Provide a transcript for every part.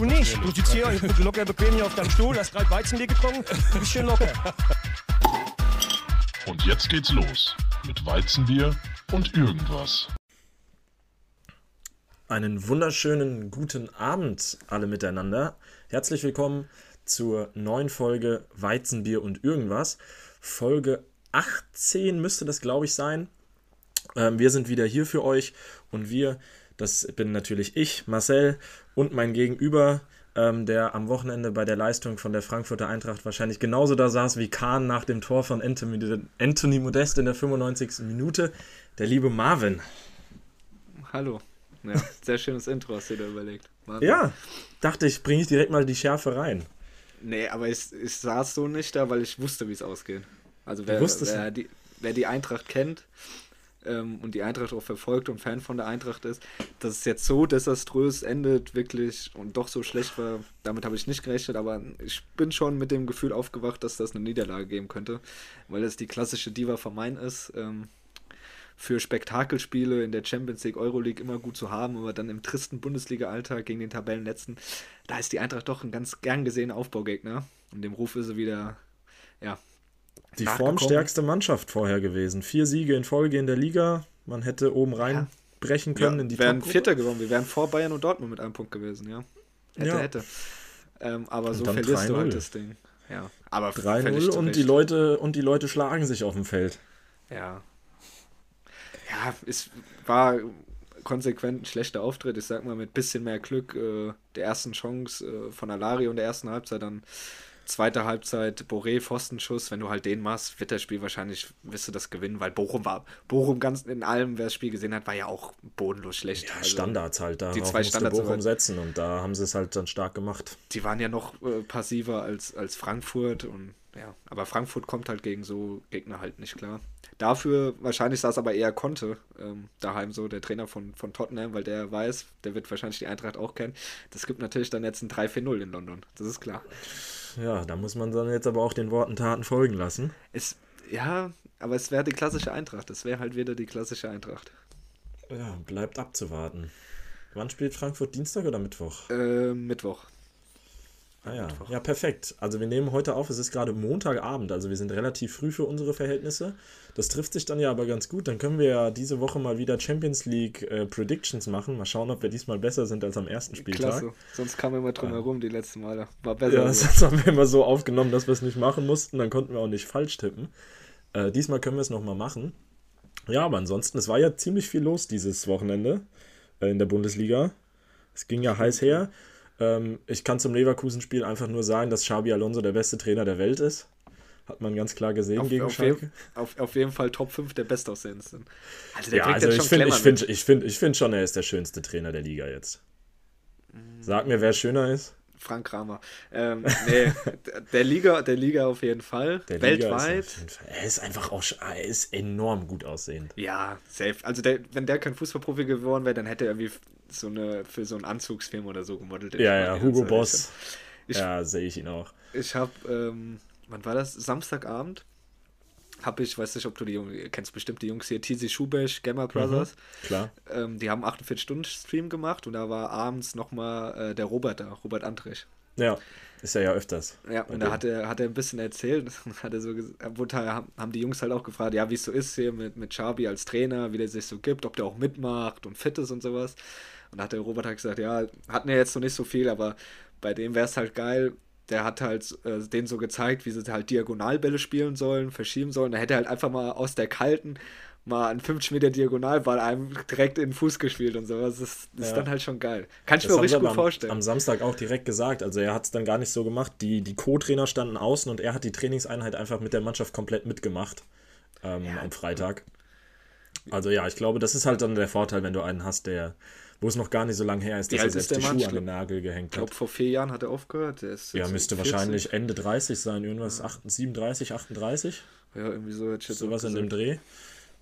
Du nicht. Du sitzt hier locker bequem hier auf deinem Stuhl, hast gerade Weizenbier getrunken, du bist schön locker. Und jetzt geht's los mit Weizenbier und irgendwas. Einen wunderschönen guten Abend alle miteinander. Herzlich willkommen zur neuen Folge Weizenbier und irgendwas. Folge 18 müsste das, glaube ich, sein. Ähm, wir sind wieder hier für euch und wir, das bin natürlich ich, Marcel und mein Gegenüber, ähm, der am Wochenende bei der Leistung von der Frankfurter Eintracht wahrscheinlich genauso da saß wie Kahn nach dem Tor von Anthony, Modest in der 95. Minute, der liebe Marvin. Hallo. Ja, sehr schönes Intro hast du dir überlegt. Marvin. Ja, dachte ich, bringe ich direkt mal die Schärfe rein. Nee, aber ich, ich saß so nicht da, weil ich wusste, wie es ausgeht. Also wer, wer, die, wer die Eintracht kennt, ähm, und die Eintracht auch verfolgt und Fan von der Eintracht ist, dass es jetzt so desaströs endet, wirklich und doch so schlecht war, damit habe ich nicht gerechnet, aber ich bin schon mit dem Gefühl aufgewacht, dass das eine Niederlage geben könnte, weil es die klassische Diva vermein ist. Ähm, für Spektakelspiele in der Champions League, Euroleague immer gut zu haben, aber dann im tristen Bundesliga-Alltag gegen den Tabellenletzten, da ist die Eintracht doch ein ganz gern gesehener Aufbaugegner. Und dem Ruf ist sie wieder, ja, die formstärkste Mannschaft vorher gewesen. Vier Siege in Folge in der Liga. Man hätte oben reinbrechen können ja, in die Wir wären Vierter gewonnen. Wir wären vor Bayern und Dortmund mit einem Punkt gewesen, ja. Hätte, ja. hätte. Ähm, aber so verlierst du halt das Ding. Ja. Aber 3-0 und die Leute und die Leute schlagen sich auf dem Feld. Ja. Ja, es war konsequent ein schlechter Auftritt. Ich sag mal, mit bisschen mehr Glück äh, der ersten Chance äh, von Alari und der ersten Halbzeit dann Zweite Halbzeit, Boré, Pfostenschuss, wenn du halt den machst, wird das Spiel wahrscheinlich, wirst du das gewinnen, weil Bochum war, Bochum ganz in allem, wer das Spiel gesehen hat, war ja auch bodenlos schlecht. Ja, also Standards halt, da die zwei Standards Bochum setzen und da haben sie es halt dann stark gemacht. Die waren ja noch äh, passiver als, als Frankfurt und ja, aber Frankfurt kommt halt gegen so Gegner halt nicht klar. Dafür wahrscheinlich saß aber eher Conte ähm, daheim so, der Trainer von, von Tottenham, weil der weiß, der wird wahrscheinlich die Eintracht auch kennen. Das gibt natürlich dann jetzt ein 3-4-0 in London, das ist klar ja, da muss man dann jetzt aber auch den Worten Taten folgen lassen. Es, ja, aber es wäre die klassische Eintracht. Es wäre halt wieder die klassische Eintracht. Ja, bleibt abzuwarten. Wann spielt Frankfurt Dienstag oder Mittwoch? Äh, Mittwoch. Ah ja. ja, perfekt. Also wir nehmen heute auf, es ist gerade Montagabend, also wir sind relativ früh für unsere Verhältnisse. Das trifft sich dann ja aber ganz gut. Dann können wir ja diese Woche mal wieder Champions League äh, Predictions machen. Mal schauen, ob wir diesmal besser sind als am ersten Spieltag. Klasse. Sonst kamen wir immer drum herum die letzten Male. War besser. Ja, sonst haben wir immer so aufgenommen, dass wir es nicht machen mussten. Dann konnten wir auch nicht falsch tippen. Äh, diesmal können wir es nochmal machen. Ja, aber ansonsten, es war ja ziemlich viel los dieses Wochenende äh, in der Bundesliga. Es ging ja heiß her. Ähm, ich kann zum Leverkusen-Spiel einfach nur sagen, dass Xabi Alonso der beste Trainer der Welt ist. Hat man ganz klar gesehen auf, gegen auf Schalke. Je, auf, auf jeden Fall Top 5 der Bestaussehendsten. Also der ja, also ich finde ich find, ich find, ich find schon, er ist der schönste Trainer der Liga jetzt. Sag mir, wer schöner ist. Frank Kramer. Ähm, nee, der Liga, der Liga auf jeden Fall. Der Weltweit. Ist Fall. Er ist einfach auch, er ist enorm gut aussehend. Ja, safe. Also der, wenn der kein Fußballprofi geworden wäre, dann hätte er irgendwie so eine für so einen Anzugsfilm oder so gemodelt. Ja, ja, Hugo Boss. Ich, ja, sehe ich ihn auch. Ich habe, ähm, wann war das? Samstagabend habe ich, weiß nicht, ob du die Jungs, kennst bestimmt die Jungs hier, Tizi Schubesch, Gamma mhm, Brothers. Mhm, klar. Ähm, die haben 48-Stunden-Stream gemacht und da war abends nochmal äh, der Robert da, Robert Andrich. Ja, ist er ja öfters. Ja, und da hat er, hat er ein bisschen erzählt, hat er so wurde, haben die Jungs halt auch gefragt, ja, wie es so ist hier mit, mit Chabi als Trainer, wie der sich so gibt, ob der auch mitmacht und fit ist und sowas. Und da hat der Robert halt gesagt, ja, hatten ja jetzt noch nicht so viel, aber bei dem wäre es halt geil, der hat halt äh, denen so gezeigt, wie sie halt Diagonalbälle spielen sollen, verschieben sollen. Da hätte halt einfach mal aus der kalten mal einen 50 Meter Diagonalball einem direkt in den Fuß gespielt und sowas. Das ist, das ja. ist dann halt schon geil. Kann ich das mir auch richtig gut am, vorstellen. Am Samstag auch direkt gesagt. Also er hat es dann gar nicht so gemacht. Die, die Co-Trainer standen außen und er hat die Trainingseinheit einfach mit der Mannschaft komplett mitgemacht ähm, ja. am Freitag. Also ja, ich glaube, das ist halt dann der Vorteil, wenn du einen hast, der wo es noch gar nicht so lange her ist, dass er selbst die Schuhe an den Nagel gehängt hat. Ich glaube, vor vier Jahren hat er aufgehört. ja, müsste 40. wahrscheinlich Ende 30 sein, irgendwas ja. 37, 38. Ja, irgendwie so. Sowas in dem Dreh.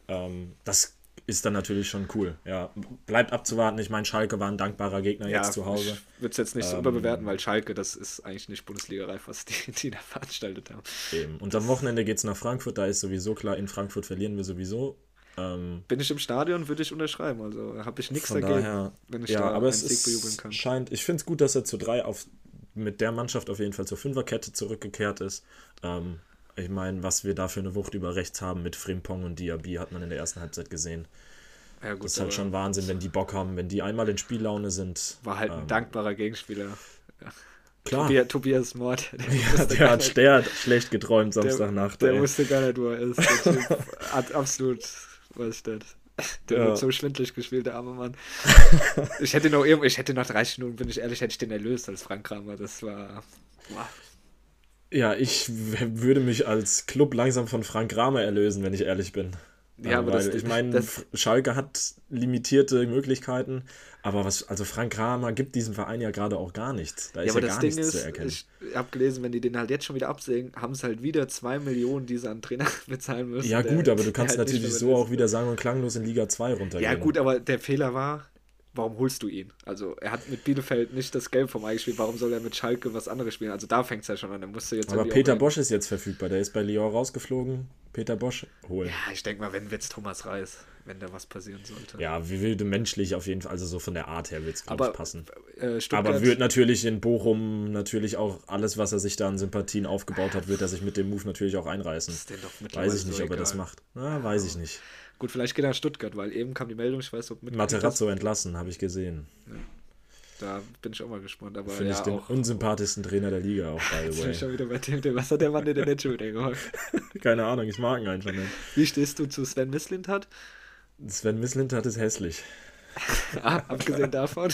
Ähm, das ist dann natürlich schon cool. Ja, bleibt abzuwarten. Ich meine, Schalke war ein dankbarer Gegner ja, jetzt zu Hause. Ich würde es jetzt nicht ähm, so überbewerten, weil Schalke, das ist eigentlich nicht Bundesliga-reif, was die, die da veranstaltet haben. Eben. Und am Wochenende geht es nach Frankfurt. Da ist sowieso klar, in Frankfurt verlieren wir sowieso Ähm, Bin ich im Stadion, würde ich unterschreiben. Also habe ich nichts dagegen, daher, wenn ich ja, da aber einen es Sieg bejubeln kann. scheint, ich finde es gut, dass er zu drei auf, mit der Mannschaft auf jeden Fall zur Fünferkette zurückgekehrt ist. Ähm, ich meine, was wir da für eine Wucht über rechts haben mit Frimpong und Diaby, hat man in der ersten Halbzeit gesehen. Ja, gut, Das ist halt schon Wahnsinn, wenn die Bock haben, wenn die einmal in Spiellaune sind. war halt ein ähm, dankbarer Gegenspieler. Klar. Tobias, Tobias Mord. Der, Ja, der hat, der hat schlecht geträumt Samstagnacht. Der ey. wusste gar nicht, wo er ist. Der Typ hat absolut, ich nicht. Der Ja. wird so schwindlig gespielt, der arme Mann. Ich hätte noch irgendwo, ich hätte nach 30 Minuten, bin ich ehrlich, hätte ich den erlöst als Frank Kramer. Das war. Boah. Ja, ich würde mich als Club langsam von Frank Kramer erlösen, wenn ich ehrlich bin. Ja, Äh, aber weil das- ich meine, das- Schalke hat limitierte Möglichkeiten, aber was, also Frank Kramer gibt diesem Verein ja gerade auch gar nichts. Da ist Ja, ja, aber das gar Ding nichts zu ist, erkennen. ich habe gelesen, wenn die den halt jetzt schon wieder absägen, haben es halt wieder 2 Millionen, die sie an Trainer bezahlen müssen. ja, der- gut, aber du der kannst halt natürlich so auch wieder sang- und klanglos in Liga 2 ist. runtergehen. Ja, gut, aber der Fehler war, warum holst du ihn? Also, er hat mit Bielefeld nicht das Gelb vom Ei gespielt, warum soll er mit Schalke was anderes spielen? Also, da fängt es ja schon an, da musst du jetzt Aber Peter Bosch ist jetzt verfügbar, der ist bei Lyon rausgeflogen. Peter Bosch holen. Ja, ich denke mal, wenn wird's Thomas Reis, wenn da was passieren sollte. Ja, wie wilde menschlich auf jeden Fall, also so von der Art her wird es, glaube aber ich, passen. Äh, Aber wird natürlich in Bochum natürlich auch alles, was er sich da an Sympathien aufgebaut hat, wird er sich mit dem Move natürlich auch einreißen. Weiß ich nicht, so ob er das egal. macht. Na, weiß ich nicht. Gut, vielleicht geht er nach Stuttgart, weil eben kam die Meldung, ich weiß, ob mit Materazzo entlassen, habe ich gesehen. Da bin ich auch mal gespannt, aber Finde ja ich den unsympathischsten Trainer der Liga auch, by the way. schon wieder bei dem, was hat der Mann denn der schon wieder gemacht? Keine Ahnung, ich mag ihn einfach nicht. Wie stehst du zu Sven Mislintat? Sven Mislint hat es hässlich. Ah, abgesehen davon.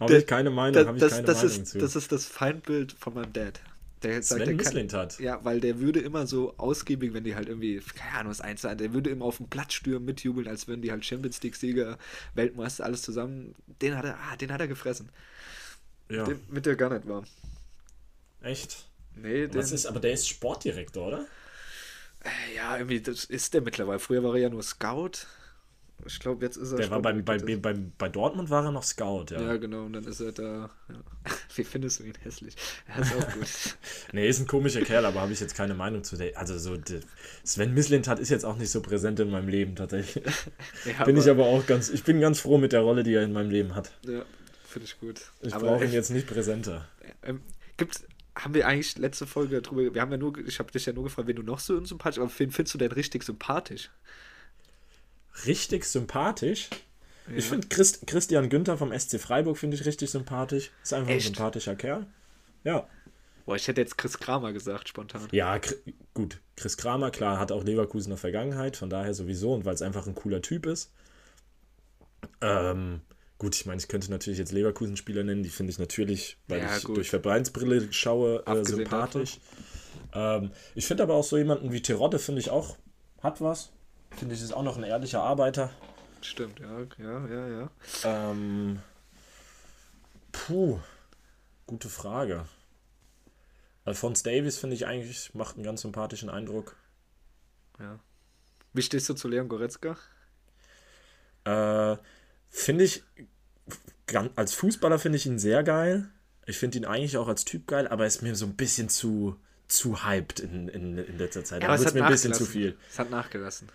Habe ich keine Meinung, habe ich das, keine das, Meinung ist, zu. das ist das Feindbild von meinem Dad. Der sagt, Sven der kann, Mislintat. Ja, weil der würde immer so ausgiebig, wenn die halt irgendwie, keine Ahnung, was eins sein, der würde immer auf den Platz stürmen, mitjubeln, als würden die halt Champions League-Sieger, Weltmeister, alles zusammen. Den hat er, ah, den hat er gefressen. Ja, Den, mit der gar nicht war. echt. Nee, den, Was ist, aber der ist Sportdirektor, oder? ja, irgendwie, das ist der mittlerweile. Früher war er ja nur Scout. Ich glaube, jetzt ist er Der war beim, bei, Sportdirektor. bei, bei Dortmund war er noch Scout, ja. Ja, genau, und dann ist er da. Ja. Wie findest du ihn hässlich? Er ist auch gut. Nee, ist ein komischer Kerl, aber habe ich jetzt keine Meinung zu. Der, also so, Sven Mislintat ist jetzt auch nicht so präsent in meinem Leben tatsächlich. Ja, bin ich aber auch ganz, ich bin ganz froh mit der Rolle, die er in meinem Leben hat. Ja, finde ich gut. Ich aber brauche ihn jetzt nicht präsenter. Ähm, gibt, haben wir eigentlich letzte Folge drüber, wir haben ja nur, ich habe dich ja nur gefragt, wen du noch so unsympathisch, aber wen findest du denn richtig sympathisch? Richtig sympathisch. Ich Ja. finde Christ, Christian Günther vom SC Freiburg finde ich richtig sympathisch. Ist einfach Echt? ein sympathischer Kerl. Ja. Boah, ich hätte jetzt Chris Kramer gesagt, spontan. Ja, gut. Chris Kramer, klar, hat auch Leverkusener Vergangenheit, von daher sowieso und weil es einfach ein cooler Typ ist. Ähm, gut, ich meine, ich könnte natürlich jetzt Leverkusen-Spieler nennen, die finde ich natürlich, weil Ja, ich gut. durch Vereinsbrille schaue, äh, sympathisch. Ähm, ich finde aber auch so jemanden wie Terodde, finde ich auch, hat was. Finde ich, ist auch noch ein ehrlicher Arbeiter. Stimmt, ja, ja, ja, ja. Ähm, puh, gute Frage. Alphonse Davies finde ich eigentlich, macht einen ganz sympathischen Eindruck. ja. Wie stehst du zu Leon Goretzka? Äh, finde ich, als Fußballer finde ich ihn sehr geil. Ich finde ihn eigentlich auch als Typ geil, aber er ist mir so ein bisschen zu, zu hyped in, in, in letzter Zeit. Ja, da aber es hat mir ein bisschen zu viel. Es hat nachgelassen.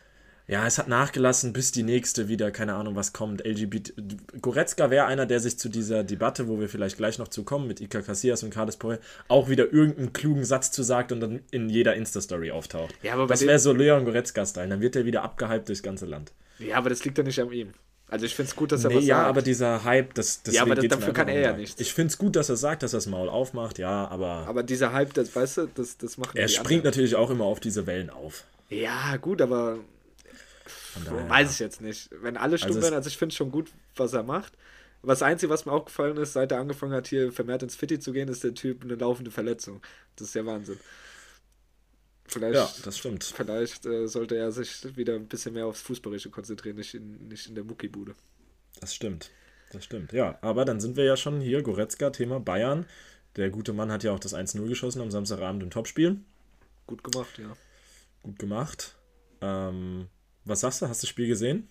Ja, es hat nachgelassen, bis die nächste wieder, keine Ahnung, was kommt. LGBT. Goretzka wäre einer, der sich zu dieser Debatte, wo wir vielleicht gleich noch zu kommen, mit Ika Casillas und Carles Poel, auch wieder irgendeinen klugen Satz zu sagt und dann in jeder Insta-Story auftaucht. Ja, aber das wäre so Leon Goretzka-Style. Dann wird er wieder abgehypt durchs ganze Land. Ja, aber das liegt ja nicht an ihm. Also ich finde es gut, dass er Nee, was ja, sagt. aber dieser Hype, das, deswegen Ja, aber das- dafür kann er ja nichts. Ich finde es gut, dass er sagt, dass er das Maul aufmacht, ja, aber, aber dieser Hype, das weißt du, das, das machen er springt anderen. natürlich auch immer auf diese Wellen auf. Ja, gut, aber daher, weiß ich jetzt nicht. Wenn alle stumm Also wären, also ich finde schon gut, was er macht. Was Einzige, was mir aufgefallen ist, seit er angefangen hat, hier vermehrt ins Fitti zu gehen, ist der Typ eine laufende Verletzung. Das ist ja Wahnsinn. Vielleicht, Ja, das stimmt. vielleicht äh, sollte er sich wieder ein bisschen mehr aufs Fußballische konzentrieren, nicht in, nicht in der Muckibude. Das stimmt. Das stimmt. Ja, aber dann sind wir ja schon hier, Goretzka, Thema Bayern. Der gute Mann hat ja auch das 1-0 geschossen am Samstagabend im Topspiel. Gut gemacht, ja. Gut gemacht. Ähm, was sagst du? Hast du das Spiel gesehen?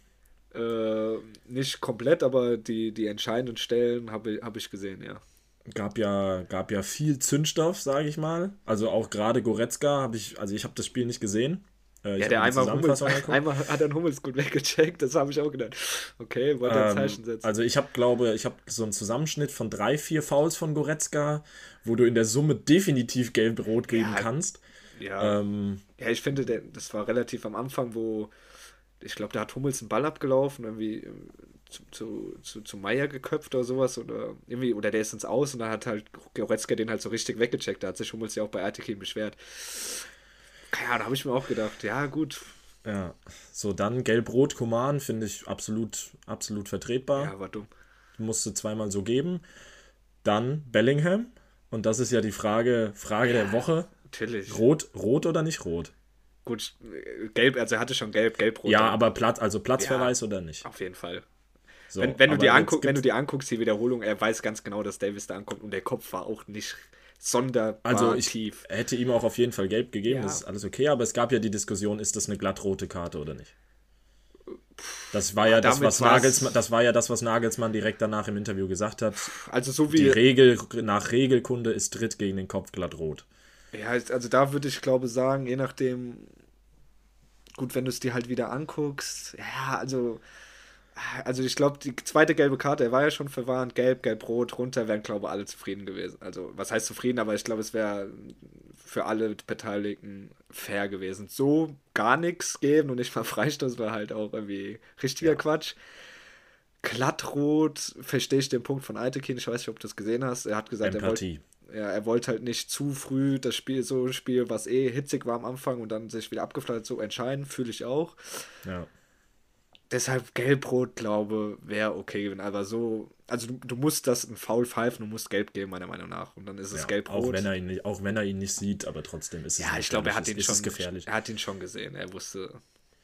Äh, nicht komplett, aber die, die entscheidenden Stellen habe hab ich gesehen, ja. Gab ja, gab ja viel Zündstoff, sage ich mal. Also auch gerade Goretzka habe ich, also ich habe das Spiel nicht gesehen. Äh, ja, der einmal, Hummels, einmal hat er Hummels gut weggecheckt, das habe ich auch gedacht. Okay, wollte er ähm, Zeichen setzen. Also ich habe, glaube ich, habe so einen Zusammenschnitt von drei, vier Fouls von Goretzka, wo du in der Summe definitiv gelb-rot geben ja, kannst. Ja. Ähm, ja, ich finde, das war relativ am Anfang, wo ich glaube, da hat Hummels einen Ball abgelaufen, irgendwie äh, zu, zu, zu, zu Meier geköpft oder sowas oder irgendwie, oder der ist ins Aus und dann hat halt Goretzka den halt so richtig weggecheckt. Da hat sich Hummels ja auch bei Artekin beschwert. Ja, da habe ich mir auch gedacht, ja, gut. Ja, so dann Gelb-Rot Koman finde ich absolut, absolut vertretbar. Ja, war dumm. Musste zweimal so geben. Dann Bellingham. Und das ist ja die Frage, Frage ja, der Woche. Natürlich. Rot, rot oder nicht rot? Gut, gelb, also er hatte schon gelb, gelb-rot. Ja, aber Platz, also Platzverweis ja, oder nicht? Auf jeden Fall. So, wenn, wenn, du dir anguck, wenn du dir anguckst, die Wiederholung, er weiß ganz genau, dass Davis da ankommt und der Kopf war auch nicht sonderbar also ich tief. hätte ihm auch auf jeden Fall gelb gegeben, ja. das ist alles okay, aber es gab ja die Diskussion, ist das eine glattrote Karte oder nicht? Das war ja das, was Nagelsmann, das war ja das, was Nagelsmann direkt danach im Interview gesagt hat. Also so wie die Regel nach Regelkunde ist Tritt gegen den Kopf glattrot. Ja, also da würde ich glaube sagen, je nachdem, gut, wenn du es dir halt wieder anguckst, ja, also also ich glaube, die zweite gelbe Karte, er war ja schon verwarnt, gelb, gelb-rot, runter, wären, glaube ich, alle zufrieden gewesen. Also, was heißt zufrieden, aber ich glaube, es wäre für alle Beteiligten fair gewesen. So gar nichts geben und nicht mal Freistoß war halt auch irgendwie richtiger ja. Quatsch. Glattrot, verstehe ich den Punkt von Altekin, ich weiß nicht, ob du das gesehen hast. Er hat gesagt, Empathie. er wollte ja, er wollte halt nicht zu früh das Spiel, so ein Spiel, was eh hitzig war am Anfang und dann sich wieder abgeflattert, so entscheiden, fühle ich auch. Ja deshalb gelb-rot, glaube wäre okay gewesen. Aber so, also du, du, musst das ein Foul pfeifen, du musst gelb geben, meiner Meinung nach. Und dann ist es ja, gelb-rot. Auch wenn, er ihn nicht, auch wenn er ihn nicht sieht, aber trotzdem ist es. Ja, ich glaube, er hat ihn schon gefährlich. Er hat ihn schon gesehen. Er wusste.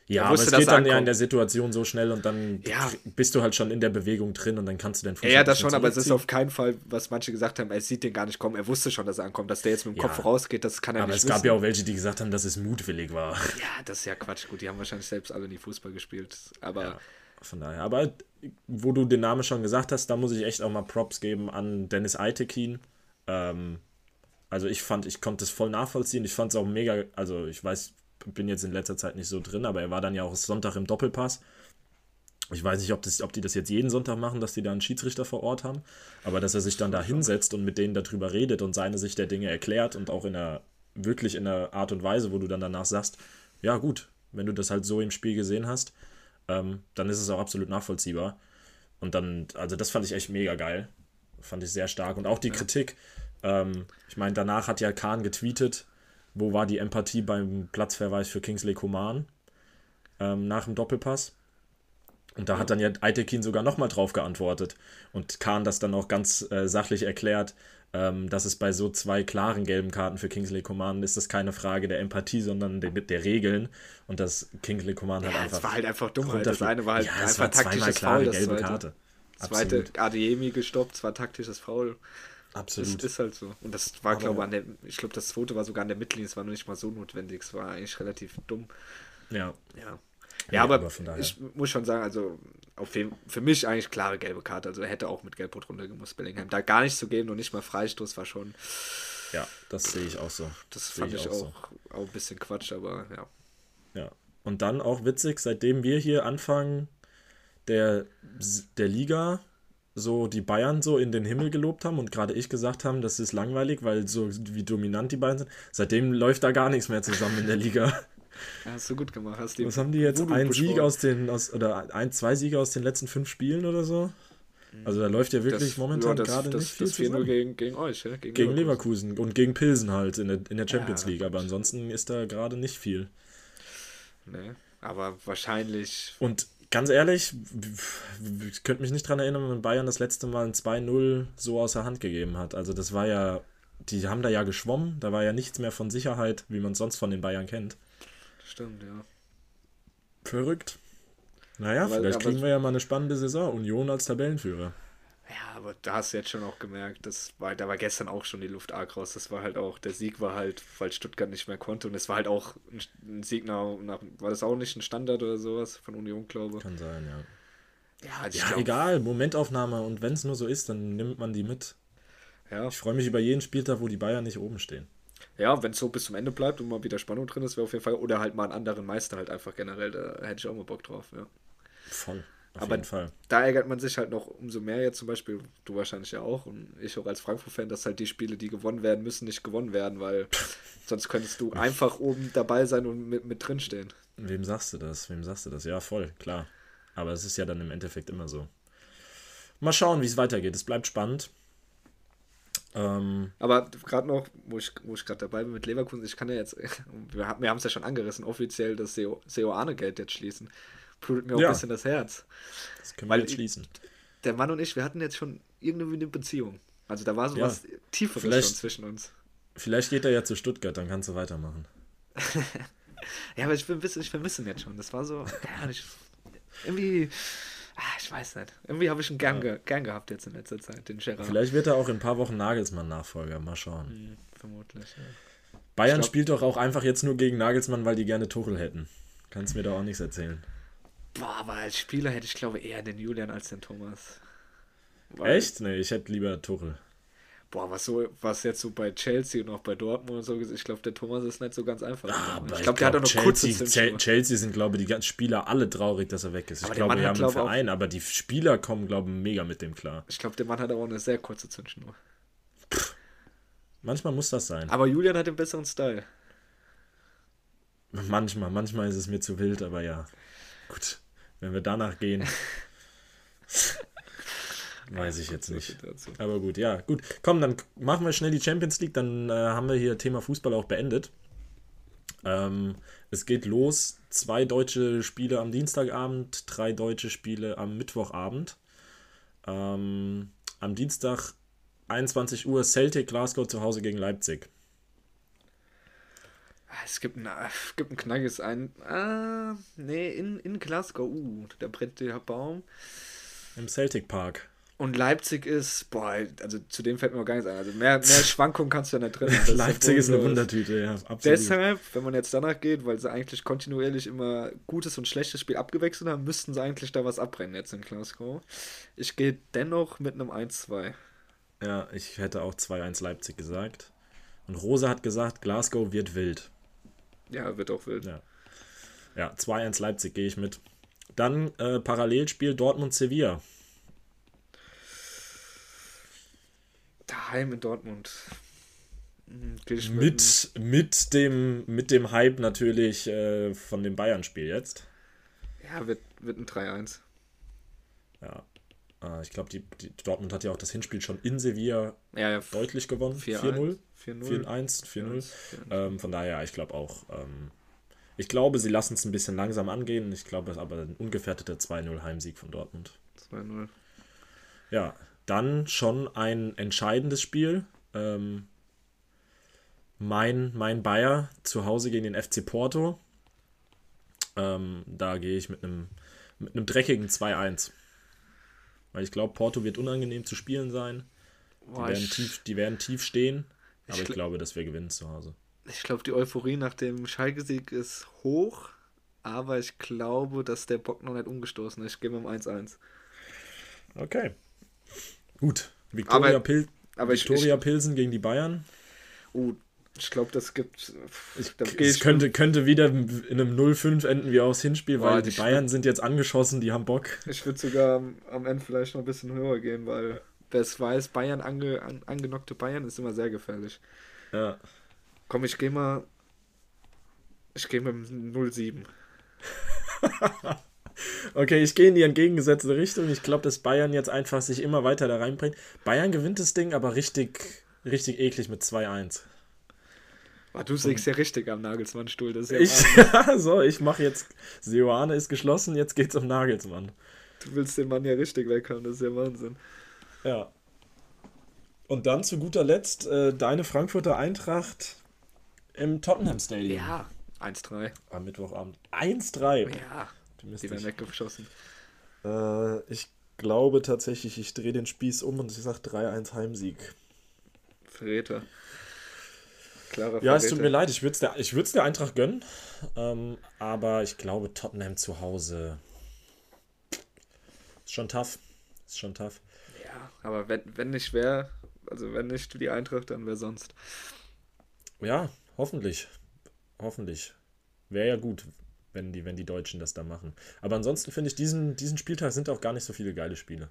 Ja, aber es geht dann ja in der Situation so schnell und dann ja. bist du halt schon in der Bewegung drin und dann kannst du den Fuß Ja, das schon, aber es ist auf keinen Fall, was manche gesagt haben, er sieht den gar nicht kommen. Er wusste schon, dass er ankommt. Dass der jetzt mit dem ja. Kopf rausgeht, das kann er aber nicht Aber es gab ja auch welche, die gesagt haben, dass es mutwillig war. Ja, das ist ja Quatsch. Gut, die haben wahrscheinlich selbst alle nie Fußball gespielt. Aber ja. Von daher. Aber wo du den Namen schon gesagt hast, da muss ich echt auch mal Props geben an Dennis Eitekin. Ähm, also ich fand, ich konnte es voll nachvollziehen. Ich fand es auch mega, also ich weiß, bin jetzt in letzter Zeit nicht so drin, aber er war dann ja auch Sonntag im Doppelpass. Ich weiß nicht, ob, das, ob die das jetzt jeden Sonntag machen, dass die da einen Schiedsrichter vor Ort haben, aber dass er sich dann da hinsetzt und mit denen darüber redet und seine Sicht der Dinge erklärt und auch in einer, wirklich in einer Art und Weise, wo du dann danach sagst, ja gut, wenn du das halt so im Spiel gesehen hast, ähm, dann ist es auch absolut nachvollziehbar. Und dann, also das fand ich echt mega geil. Fand ich sehr stark. Und auch die ja. Kritik. Ähm, ich meine, danach hat ja Kahn getweetet, wo war die Empathie beim Platzverweis für Kingsley Coman ähm, nach dem Doppelpass. Und da hat dann ja Aitekin sogar nochmal drauf geantwortet. Und Kahn das dann auch ganz äh, sachlich erklärt, ähm, dass es bei so zwei klaren gelben Karten für Kingsley Coman ist das keine Frage der Empathie, sondern der, der Regeln. Und dass Kingsley Coman ja, halt einfach. Das war halt einfach dumm. Halt. Das eine war halt ja, einfach war taktisches Foul. Das gelbe Karte. Zweite Adeyemi gestoppt, zwar taktisches Foul. Absolut. Das ist halt so. Und das war, glaube ich, an der, ich glaube, das zweite war sogar an der Mittellinie, es war noch nicht mal so notwendig, es war eigentlich relativ dumm. Ja. Ja. Ja, aber, aber ich muss schon sagen, also auf jeden, für mich eigentlich klare gelbe Karte. Also er hätte auch mit Gelbrot runtergemusst, Bellingham. Da gar nichts zu geben und nicht mal Freistoß war schon. Ja, das sehe ich auch so. Das, das fand ich, ich, auch, auch, so. auch ein bisschen Quatsch, aber ja. Ja. Und dann auch witzig, seitdem wir hier anfangen der, der Liga so die Bayern so in den Himmel gelobt haben und gerade ich gesagt haben, das ist langweilig, weil so wie dominant die Bayern sind, seitdem läuft da gar nichts mehr zusammen in der Liga. Ja, hast du gut gemacht. Hast Was haben die jetzt? Ein Sieg aus den, aus, oder ein, zwei Siege aus den letzten fünf Spielen oder so? Also da läuft ja wirklich das, momentan ja, gerade nicht viel Das 4 gegen, gegen euch, ja? Gegen, gegen Leverkusen. Leverkusen. und gegen Pilsen halt in der, in der Champions ja, League. Aber ansonsten ist da gerade nicht viel. Nee, aber wahrscheinlich. Und ganz ehrlich, ich könnte mich nicht daran erinnern, wenn Bayern das letzte Mal ein 2-0 so aus der Hand gegeben hat. Also das war ja, die haben da ja geschwommen, da war ja nichts mehr von Sicherheit, wie man es sonst von den Bayern kennt. Stimmt, ja. Verrückt. Naja, aber, vielleicht aber kriegen wir ja mal eine spannende Saison. Union als Tabellenführer. Ja, aber da hast du jetzt schon auch gemerkt, das war, da war gestern auch schon die Luft arg raus. Das war halt auch, der Sieg war halt, weil Stuttgart nicht mehr konnte. Und es war halt auch ein, ein Sieg nach, nach, war das auch nicht ein Standard oder sowas von Union, glaube ich. Kann sein, ja. Ja, ja glaub, egal, Momentaufnahme. Und wenn es nur so ist, dann nimmt man die mit. Ja. Ich freue mich über jeden Spieltag, wo die Bayern nicht oben stehen. Ja, wenn es so bis zum Ende bleibt und mal wieder Spannung drin ist, wäre auf jeden Fall. Oder halt mal einen anderen Meister halt einfach generell, da hätte ich auch mal Bock drauf, ja. Voll. Auf Aber jeden Fall. da ärgert man sich halt noch umso mehr jetzt zum Beispiel, du wahrscheinlich ja auch und ich auch als Frankfurt-Fan, dass halt die Spiele, die gewonnen werden müssen, nicht gewonnen werden, weil sonst könntest du einfach oben dabei sein und mit, mit drin stehen. Wem sagst du das? Wem sagst du das? Ja, voll, klar. Aber es ist ja dann im Endeffekt immer so. Mal schauen, wie es weitergeht. Es bleibt spannend. Ähm, Aber gerade noch, wo ich, wo ich gerade dabei bin mit Leverkusen, ich kann ja jetzt, wir haben es ja schon angerissen, offiziell das Seoane-Geld jetzt schließen blutet mir auch ja. ein bisschen das Herz. Das können wir Weil jetzt schließen. Der Mann und ich, wir hatten jetzt schon irgendwie eine Beziehung. Also da war so ja. was Tieferes schon zwischen uns. Vielleicht geht er ja zu Stuttgart, dann kannst du weitermachen. ja, aber ich, bin ein bisschen, ich vermisse ihn jetzt schon. Das war so, ja, ich, irgendwie, ach, ich weiß nicht. Irgendwie habe ich ihn gern, ja. ge, gern gehabt jetzt in letzter Zeit, den Gerard. Vielleicht wird er auch in ein paar Wochen Nagelsmann-Nachfolger. Mal schauen. Hm, vermutlich, ja. Bayern glaub, spielt doch auch einfach jetzt nur gegen Nagelsmann, weil die gerne Tuchel hätten. Kannst mir doch auch nichts erzählen. Boah, aber als Spieler hätte ich glaube eher den Julian als den Thomas. Weil, Echt? Nee, ich hätte lieber Tuchel. Boah, was so, was jetzt so bei Chelsea und auch bei Dortmund und so, ich glaube, der Thomas ist nicht so ganz einfach. Ah, ich glaube, der hat auch noch Chelsea, kurze Chelsea sind, glaube ich, die ganzen Spieler alle traurig, dass er weg ist. Ich glaube, wir haben einen Verein, aber die Spieler kommen, glaube ich, mega mit dem klar. Ich glaube, der Mann hat aber auch eine sehr kurze Zündschnur. Manchmal muss das sein. Aber Julian hat den besseren Style. Manchmal, manchmal ist es mir zu wild, aber ja. Gut. Wenn wir danach gehen. Weiß ich jetzt nicht. Aber gut, ja, gut. Komm, dann machen wir schnell die Champions League, dann äh, haben wir hier Thema Fußball auch beendet. Ähm, es geht los. Zwei deutsche Spiele am Dienstagabend, drei deutsche Spiele am Mittwochabend. Ähm, am Dienstag 21 Uhr Celtic Glasgow zu Hause gegen Leipzig. Es gibt ein, es gibt ein knackiges ein. Ah, nee, in, in Glasgow. Uh, da brennt der Baum. Im Celtic Park. Und Leipzig ist, boah, also zu dem fällt mir auch gar nichts ein. Also mehr, mehr Schwankungen kannst du ja nicht drin. Leipzig ist, ist eine Wundertüte, ja, absolut. Deshalb, wenn man jetzt danach geht, weil sie eigentlich kontinuierlich immer gutes und schlechtes Spiel abgewechselt haben, müssten sie eigentlich da was abbrennen jetzt in Glasgow. Ich gehe dennoch mit einem 1-2. Ja, ich hätte auch 2-1 Leipzig gesagt. Und Rosa hat gesagt, Glasgow wird wild. Ja, wird auch wild. Ja, ja 2-1 Leipzig gehe ich mit. Dann äh, Parallelspiel Dortmund-Sevilla. Daheim in Dortmund. Hm, mit, mit, dem, mit dem Hype natürlich äh, von dem Bayern-Spiel jetzt. Ja, wird, wird ein 3-1. Ja. Äh, ich glaube, die, die, Dortmund hat ja auch das Hinspiel schon in Sevilla ja, ja. deutlich gewonnen. 4-0. 4-1, 4-0. von daher, ich glaube auch. Ähm, ich glaube, sie lassen es ein bisschen langsam angehen. Ich glaube, es ist aber ein ungefährdeter 2-0 Heimsieg von Dortmund. 2-0. Ja, dann schon ein entscheidendes Spiel. Ähm, mein, mein Bayer zu Hause gegen den FC Porto. Ähm, da gehe ich mit einem mit einem dreckigen 2-1. Weil ich glaube, Porto wird unangenehm zu spielen sein. Die, werden, tief, die werden tief stehen. Aber ich, ich glaube, dass wir gewinnen zu Hause. Ich glaube, die Euphorie nach dem Schalke-Sieg ist hoch, aber ich glaube, dass der Bock noch nicht umgestoßen ist. Ich gehe mit dem 1-1. Okay. Gut. Victoria, aber, Pil aber Victoria ich, Pilsen gegen die Bayern. Uh, ich glaube, das gibt. Ich, es könnte, könnte wieder in einem 0-5 enden wie aus Hinspiel, weil die Bayern sind jetzt angeschossen, die haben Bock. Ich würde sogar am Ende vielleicht noch ein bisschen höher gehen, weil wer es weiß, Bayern ange, an, angenockte Bayern ist immer sehr gefährlich. Ja. Komm, ich gehe mal. Ich gehe mit 0-7. okay, ich gehe in die entgegengesetzte Richtung. Ich glaube, dass Bayern jetzt einfach sich immer weiter da reinbringt. Bayern gewinnt das Ding, aber richtig, richtig eklig mit 2-1. Oh, du sägst ja richtig am Nagelsmann-Stuhl. Das ist ja ich, so, ich mache jetzt. Seoane ist geschlossen, jetzt geht's um Nagelsmann. Du willst den Mann ja richtig weghauen, das ist ja Wahnsinn. Ja. Und dann zu guter Letzt äh, deine Frankfurter Eintracht im Tottenham Stadium. Ja, 1-3. Am Mittwochabend. 1-3. Ja, die werden weggeschossen. Äh, ich glaube tatsächlich, ich drehe den Spieß um und ich sage 3-1 Heimsieg. Verräter. Klare ja, es tut mir leid, ich würde es der, der Eintracht gönnen. Ähm, aber ich glaube, Tottenham zu Hause ist schon tough. Ist schon tough. Aber wenn, wenn nicht wer, also wenn nicht die Eintracht, dann wer sonst? ja, hoffentlich. Hoffentlich. Wäre ja gut, wenn die, wenn die Deutschen das da machen. Aber ansonsten finde ich, diesen, diesen Spieltag sind auch gar nicht so viele geile Spiele.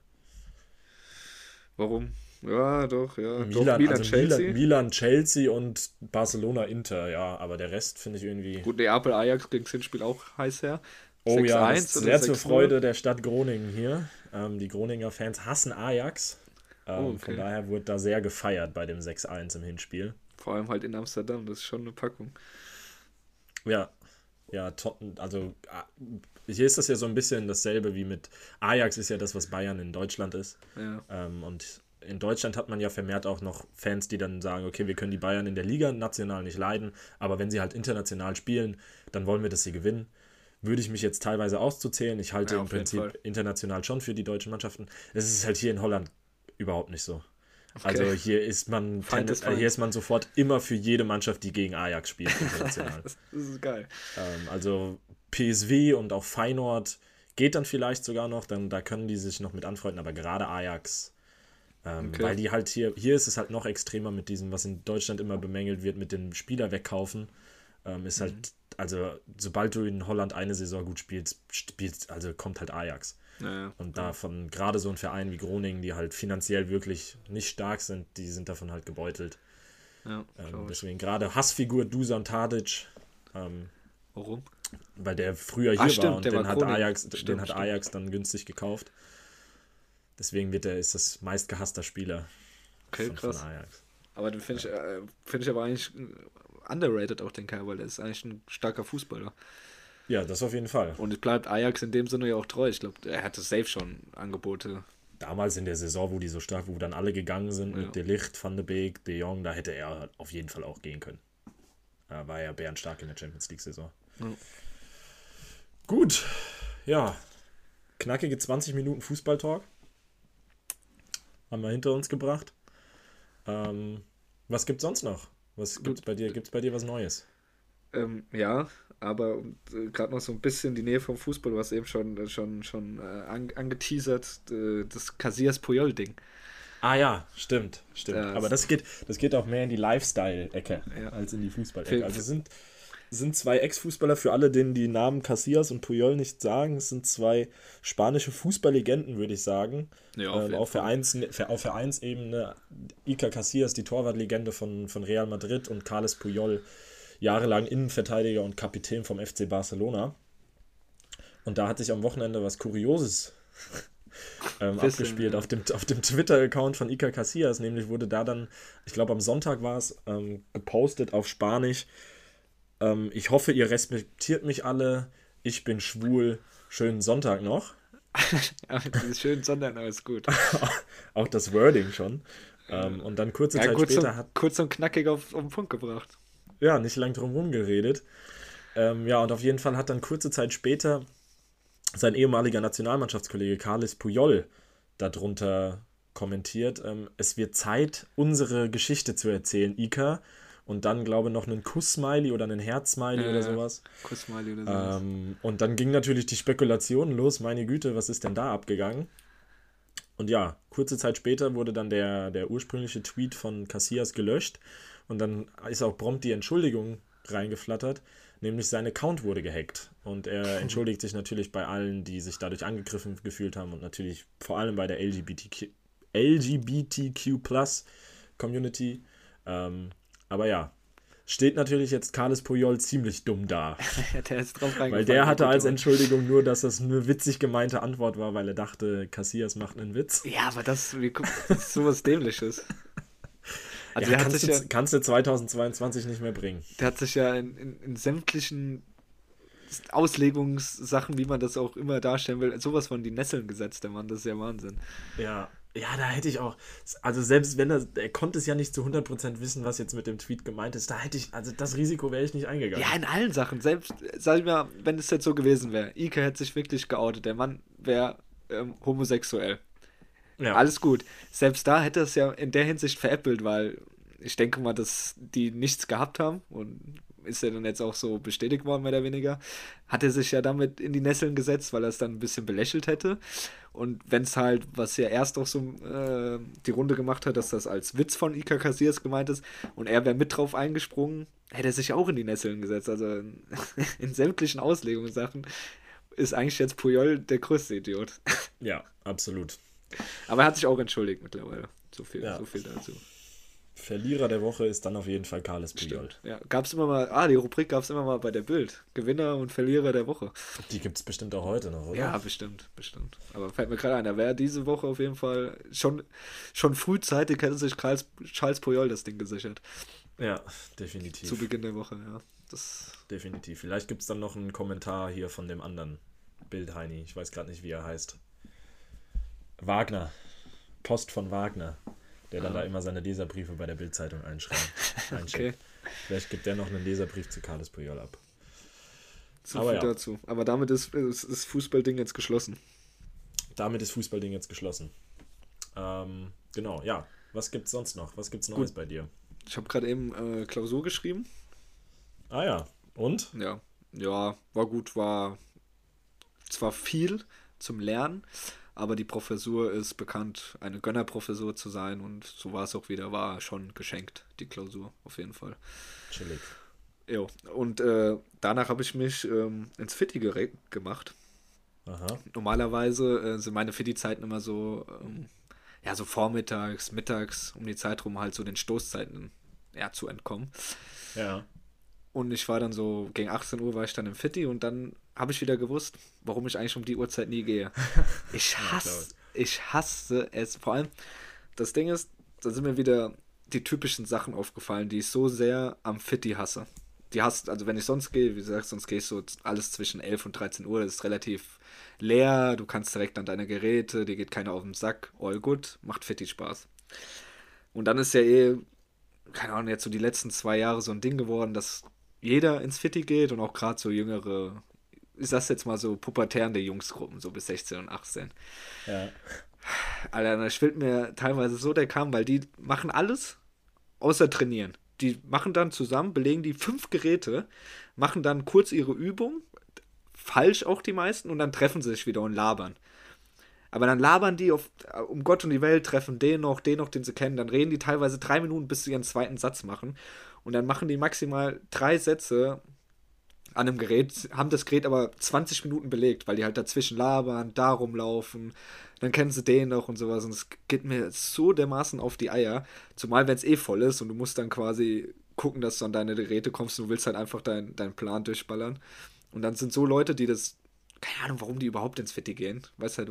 Warum? Ja, doch, ja. Milan, doch, Milan, also Chelsea. Milan, Milan, Chelsea und Barcelona, Inter, ja. Aber der Rest finde ich irgendwie. Gut, Neapel, Ajax das Hinspiel auch heiß her. Oh ja, sehr zur Freude der Stadt Groningen hier. Ähm, die Groninger Fans hassen Ajax. Ähm, oh, okay. Von daher wurde da sehr gefeiert bei dem 6-1 im Hinspiel. Vor allem halt in Amsterdam, das ist schon eine Packung. Ja, ja, also hier ist das ja so ein bisschen dasselbe wie mit Ajax ist ja das, was Bayern in Deutschland ist. Ja. Ähm, und in Deutschland hat man ja vermehrt auch noch Fans, die dann sagen, okay, wir können die Bayern in der Liga national nicht leiden, aber wenn sie halt international spielen, dann wollen wir, dass sie gewinnen. Würde ich mich jetzt teilweise auszuzählen. Ich halte ja, im Prinzip international schon für die deutschen Mannschaften. Es ist halt hier in Holland überhaupt nicht so. Okay. Also hier ist man Feind ist hier ist man sofort immer für jede Mannschaft, die gegen Ajax spielt, international. das ist geil. Ähm, also PSW und auch Feyenoord geht dann vielleicht sogar noch, dann da können die sich noch mit anfreunden, aber gerade Ajax, ähm, okay. weil die halt hier, hier ist es halt noch extremer mit diesem, was in Deutschland immer bemängelt wird, mit dem Spieler wegkaufen, ähm, ist halt, mhm. also sobald du in Holland eine Saison gut spielst, spielst also kommt halt Ajax. Ja, und davon, gerade so ein Verein wie Groningen, die halt finanziell wirklich nicht stark sind, die sind davon halt gebeutelt. Ja, ähm, deswegen gerade Hassfigur Dusan Tadic. Ähm, Warum? Weil der früher hier Ach, stimmt, war und den, war hat Ajax, stimmt, den hat. Ajax dann günstig gekauft. Deswegen wird er, ist das meistgehasster Spieler okay, von, krass. von Ajax. Aber den finde ich, äh, find ich aber eigentlich underrated auch den Kerl, weil der ist eigentlich ein starker Fußballer. Ja, das auf jeden Fall. Und es bleibt Ajax in dem Sinne ja auch treu. Ich glaube, er hatte safe schon Angebote. Damals in der Saison, wo die so stark, wo dann alle gegangen sind ja. mit De Licht, Van de Beek, De Jong, da hätte er auf jeden Fall auch gehen können. Da war er bärenstark in der Champions League-Saison. Ja. Gut, ja. Knackige 20 Minuten Fußballtalk. Haben wir hinter uns gebracht. Ähm, was gibt's sonst noch? Was gibt's bei dir? Gibt's bei dir was Neues? Ähm, ja, aber äh, gerade noch so ein bisschen die Nähe vom Fußball, du hast eben schon, schon, schon äh, an, angeteasert, äh, das Casillas-Puyol-Ding. Ah ja, stimmt, stimmt. Das aber das geht, das geht auch mehr in die Lifestyle-Ecke ja. als in die Fußball-Ecke. Also sind, sind zwei Ex-Fußballer, für alle, denen die Namen Casillas und Puyol nicht sagen, es sind zwei spanische Fußballlegenden, würde ich sagen. Ja, auf, ähm, auf, Vereins, auf Vereinsebene. Iker Casillas, die Torwartlegende von, von Real Madrid und Carles Puyol, jahrelang Innenverteidiger und Kapitän vom FC Barcelona. Und da hat sich am Wochenende was Kurioses ähm, abgespielt auf dem, auf dem Twitter-Account von Iker Casillas. Nämlich wurde da dann, ich glaube am Sonntag war es, ähm, gepostet auf Spanisch. Ähm, ich hoffe, ihr respektiert mich alle. Ich bin schwul. Schönen Sonntag noch. schönen Sonntag noch ist gut. Auch das Wording schon. Ähm, und dann kurze ja, Zeit kurz später und, hat. Kurz und knackig auf, auf den Punkt gebracht. Ja, nicht lang drum herum geredet. Ähm, ja, und auf jeden Fall hat dann kurze Zeit später sein ehemaliger Nationalmannschaftskollege Carles Puyol darunter kommentiert. Ähm, es wird Zeit, unsere Geschichte zu erzählen, Ika. Und dann, glaube ich, noch einen Kuss-Smiley oder einen Herz-Smiley äh, oder sowas. Kuss-Smiley oder sowas. Ähm, und dann ging natürlich die Spekulation los, meine Güte, was ist denn da abgegangen? Und ja, kurze Zeit später wurde dann der, der ursprüngliche Tweet von Cassias gelöscht. Und dann ist auch prompt die Entschuldigung reingeflattert, nämlich sein Account wurde gehackt. Und er entschuldigt sich natürlich bei allen, die sich dadurch angegriffen gefühlt haben und natürlich vor allem bei der LGBTQ, LGBTQ Community. Ähm, aber ja, steht natürlich jetzt Carles Puyol ziemlich dumm da. der ist drauf weil der hatte als Entschuldigung nur, dass das eine witzig gemeinte Antwort war, weil er dachte, Cassias macht einen Witz. Ja, aber das, wie, das ist sowas Dämliches. Also ja, kannst, du, ja, kannst du 2022 nicht mehr bringen. Der hat sich ja in, in, in sämtlichen Auslegungssachen, wie man das auch immer darstellen will, sowas von die Nesseln gesetzt, der Mann, das ist ja Wahnsinn. Ja, ja, da hätte ich auch, also selbst wenn er, er konnte es ja nicht zu 100% wissen, was jetzt mit dem Tweet gemeint ist, da hätte ich, also das Risiko wäre ich nicht eingegangen. Ja, in allen Sachen, selbst, sag ich mal, wenn es jetzt so gewesen wäre, Ike hätte sich wirklich geoutet, der Mann wäre ähm, homosexuell. Ja. Alles gut. Selbst da hätte es ja in der Hinsicht veräppelt, weil ich denke mal, dass die nichts gehabt haben und ist ja dann jetzt auch so bestätigt worden, mehr oder weniger, hat er sich ja damit in die Nesseln gesetzt, weil er es dann ein bisschen belächelt hätte. Und wenn es halt, was ja erst auch so äh, die Runde gemacht hat, dass das als Witz von Ika Cassiers gemeint ist und er wäre mit drauf eingesprungen, hätte er sich auch in die Nesseln gesetzt. Also in, in sämtlichen Auslegungssachen ist eigentlich jetzt Puyol der größte Idiot. Ja, absolut. Aber er hat sich auch entschuldigt mittlerweile. So viel, ja. so viel dazu. Verlierer der Woche ist dann auf jeden Fall Carles Puyol. Ja, gab es immer mal, ah, die Rubrik gab es immer mal bei der Bild. Gewinner und Verlierer der Woche. Die gibt es bestimmt auch heute noch, oder? Ja, bestimmt, bestimmt. Aber fällt mir gerade ein, da wäre diese Woche auf jeden Fall schon, schon frühzeitig hätte sich Charles, Charles Puyol das Ding gesichert. Ja, definitiv. Zu Beginn der Woche, ja. Das definitiv. Vielleicht gibt es dann noch einen Kommentar hier von dem anderen Bild Heini. Ich weiß gerade nicht, wie er heißt. Wagner. Post von Wagner der dann ah. da immer seine Leserbriefe bei der Bildzeitung einschreibt. okay. Vielleicht gibt der noch einen Leserbrief zu Carlos Puyol ab. So Aber viel ja. dazu. Aber damit ist, ist, ist Fußballding jetzt geschlossen. Damit ist Fußballding jetzt geschlossen. Ähm, genau, ja. Was gibt's sonst noch? Was gibt's Neues Gut. bei dir? Ich habe gerade eben äh, Klausur geschrieben. Ah ja. Und? Ja. Ja, war gut, war zwar viel zum Lernen, aber die Professur ist bekannt, eine Gönnerprofessur zu sein und so war es auch wieder, war schon geschenkt, die Klausur, auf jeden Fall. Chillig. Jo, und äh, danach habe ich mich ähm, ins Fitti gemacht. Aha. Normalerweise äh, sind meine Fitti-Zeiten immer so, ähm, ja, so vormittags, mittags, um die Zeit rum halt so den Stoßzeiten ja, zu entkommen. Ja. Und ich war dann so, gegen 18 Uhr war ich dann im Fitti und dann habe ich wieder gewusst, warum ich eigentlich um die Uhrzeit nie gehe. Ich hasse, ich hasse es. Vor allem, das Ding ist, da sind mir wieder die typischen Sachen aufgefallen, die ich so sehr am Fitti hasse. Die hast, also wenn ich sonst gehe, wie gesagt, sonst gehe ich so alles zwischen 11 und 13 Uhr, das ist relativ leer, du kannst direkt an deine Geräte, dir geht keiner auf den Sack, all good, macht Fitti Spaß. Und dann ist ja eh, keine Ahnung, jetzt so die letzten zwei Jahre so ein Ding geworden, dass jeder ins Fitti geht und auch gerade so jüngere ich sag's jetzt mal so, pubertärende Jungsgruppen, so bis 16 und 18. Ja. Alter, da schwillt mir teilweise so der Kamm, weil die machen alles außer trainieren. Die machen dann zusammen, belegen die fünf Geräte, machen dann kurz ihre Übung, falsch auch die meisten, und dann treffen sie sich wieder und labern. Aber dann labern die auf, um Gott und die Welt, treffen den noch, den noch, den sie kennen. Dann reden die teilweise drei Minuten, bis sie ihren zweiten Satz machen. Und dann machen die maximal drei Sätze an einem Gerät, haben das Gerät aber 20 Minuten belegt, weil die halt dazwischen labern, da rumlaufen, dann kennen sie den noch und sowas. Und es geht mir so dermaßen auf die Eier, zumal wenn es eh voll ist und du musst dann quasi gucken, dass du an deine Geräte kommst und du willst halt einfach deinen dein Plan durchballern. Und dann sind so Leute, die das, keine Ahnung, warum die überhaupt ins Fitti gehen. Weißt halt,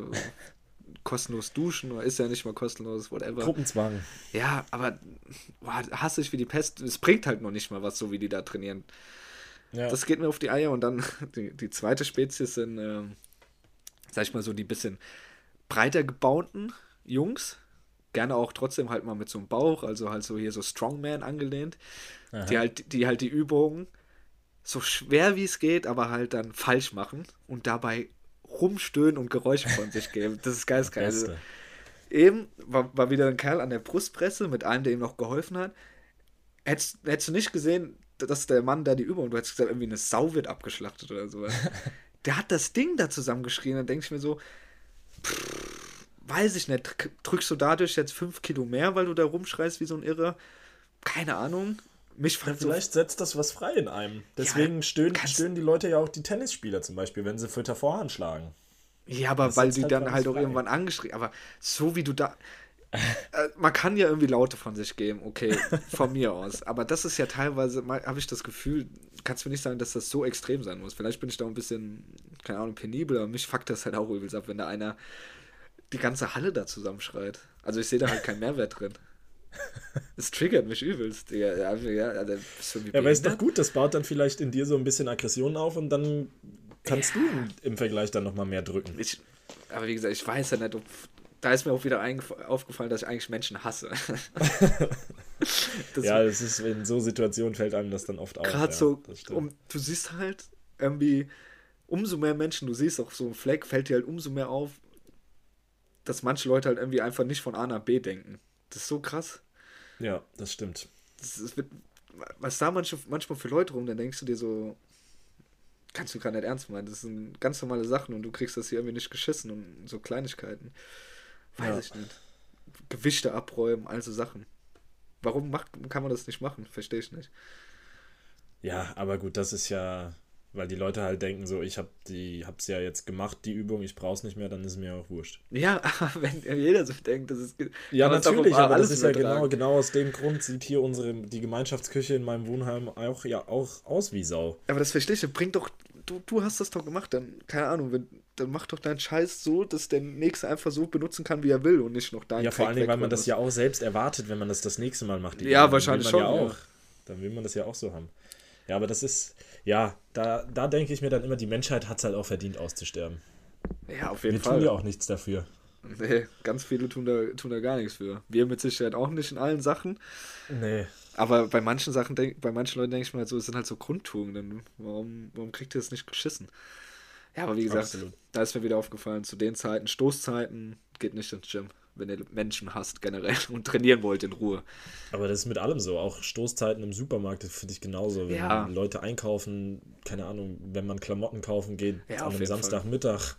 kostenlos duschen oder ist ja nicht mal kostenlos, whatever. Gruppenzwang. Ja, aber boah, hasse ich wie die Pest. Es bringt halt noch nicht mal was, so wie die da trainieren. Ja. Das geht mir auf die Eier. Und dann die, die zweite Spezies sind, äh, sag ich mal so, die bisschen breiter gebauten Jungs. Gerne auch trotzdem halt mal mit so einem Bauch, also halt so hier so Strongman angelehnt. Die halt, die halt die Übungen so schwer wie es geht, aber halt dann falsch machen und dabei rumstöhnen und Geräusche von sich geben. Das ist geistkreis. Also, eben war, war wieder ein Kerl an der Brustpresse mit einem, der ihm noch geholfen hat. Hättest, hättest du nicht gesehen, dass der Mann da die Übung, du hättest gesagt, irgendwie eine Sau wird abgeschlachtet oder so. der hat das Ding da zusammengeschrien, dann denke ich mir so, pff, weiß ich nicht, drückst du dadurch jetzt fünf Kilo mehr, weil du da rumschreist wie so ein Irrer? Keine Ahnung. Mich ja, vielleicht so setzt das was frei in einem. Deswegen ja, stöhnen, stöhnen die Leute ja auch die Tennisspieler zum Beispiel, wenn sie Fütter Vorhand schlagen. Ja, aber das weil die halt dann halt auch frei. irgendwann angeschrien. Aber so wie du da. Äh, man kann ja irgendwie Laute von sich geben, okay, von mir aus. Aber das ist ja teilweise, habe ich das Gefühl, kannst du mir nicht sagen, dass das so extrem sein muss. Vielleicht bin ich da ein bisschen, keine Ahnung, penibel, aber mich fuckt das halt auch übelst ab, wenn da einer die ganze Halle da zusammenschreit. Also ich sehe da halt keinen Mehrwert drin. Es triggert mich übelst. Ja, ja, ja, also ja aber ist doch gut, das baut dann vielleicht in dir so ein bisschen Aggression auf und dann kannst ja. du im, im Vergleich dann nochmal mehr drücken. Ich, aber wie gesagt, ich weiß ja nicht, ob da ist mir auch wieder aufgefallen, dass ich eigentlich Menschen hasse. ja, es ist in so Situationen fällt einem das dann oft auf. Gerade ja, so, um, du siehst halt irgendwie, umso mehr Menschen du siehst, auch so ein Fleck, fällt dir halt umso mehr auf, dass manche Leute halt irgendwie einfach nicht von A nach B denken. Das ist so krass. Ja, das stimmt. Das, das wird was da manchmal für Leute rum, dann denkst du dir so, kannst du gar nicht ernst meinen. Das sind ganz normale Sachen und du kriegst das hier irgendwie nicht geschissen und so Kleinigkeiten. Weiß ja. ich nicht. Gewichte abräumen, also Sachen. Warum macht, kann man das nicht machen? Verstehe ich nicht. Ja, aber gut, das ist ja, weil die Leute halt denken so, ich habe die, hab's ja jetzt gemacht, die Übung, ich brauch's nicht mehr, dann ist es mir auch wurscht. Ja, wenn jeder so denkt, das ist ja natürlich, aber das ist ja genau, genau aus dem Grund sieht hier unsere die Gemeinschaftsküche in meinem Wohnheim auch ja auch aus wie Sau. Aber das verstehe ich, bringt doch du, du hast das doch gemacht, dann keine Ahnung, wenn, dann mach doch deinen Scheiß so, dass der nächste einfach so benutzen kann, wie er will und nicht noch deinen. Ja, vor allen Dingen, weil man das ja auch selbst erwartet, wenn man das das nächste Mal macht. ja, wahrscheinlich schon. Ja auch, Dann will man das ja auch so haben. Ja, aber das ist, ja, da, da denke ich mir dann immer, die Menschheit hat es halt auch verdient auszusterben. Ja, auf jeden Wir Fall. Wir tun ja auch nichts dafür. Nee, ganz viele tun da, tun da gar nichts für. Wir mit Sicherheit auch nicht in allen Sachen. Nee. Aber bei manchen Sachen, denk, bei manchen Leuten denke ich mir halt so, es sind halt so Grundtugenden. Warum, warum kriegt ihr das nicht geschissen? Ja, aber wie gesagt, Absolut. da ist mir wieder aufgefallen, zu den Zeiten, Stoßzeiten, geht nicht ins Gym wenn ihr Menschen hasst generell und trainieren wollt in Ruhe. Aber das ist mit allem so. Auch Stoßzeiten im Supermarkt finde ich genauso. Wenn ja. Leute einkaufen, keine Ahnung, wenn man Klamotten kaufen geht ja, an einem Samstagmittag.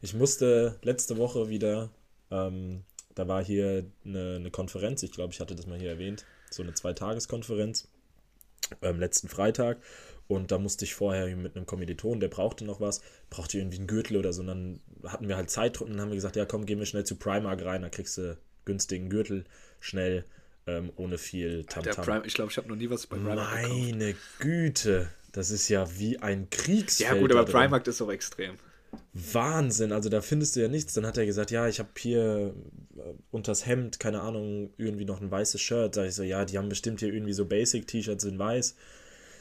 Ich musste letzte Woche wieder, ähm, da war hier eine, eine Konferenz, ich glaube, ich hatte das mal hier erwähnt, so eine Zweitageskonferenz, ähm, letzten Freitag. Und da musste ich vorher mit einem Kommiliton, der brauchte noch was, brauchte irgendwie einen Gürtel oder so. Und dann hatten wir halt Zeit und dann haben wir gesagt, ja komm, gehen wir schnell zu Primark rein, da kriegst du günstigen Gürtel, schnell, ähm, ohne viel Tamtam. -Tam. ich glaube, ich habe noch nie was bei Primark Meine gekauft. Güte, das ist ja wie ein Kriegsfeld. Ja gut, aber Primark ist auch extrem. Wahnsinn, also da findest du ja nichts. Dann hat er gesagt, ja, ich habe hier äh, unters Hemd, keine Ahnung, irgendwie noch ein weißes Shirt. Sag ich so, ja, die haben bestimmt hier irgendwie so Basic-T-Shirts in weiß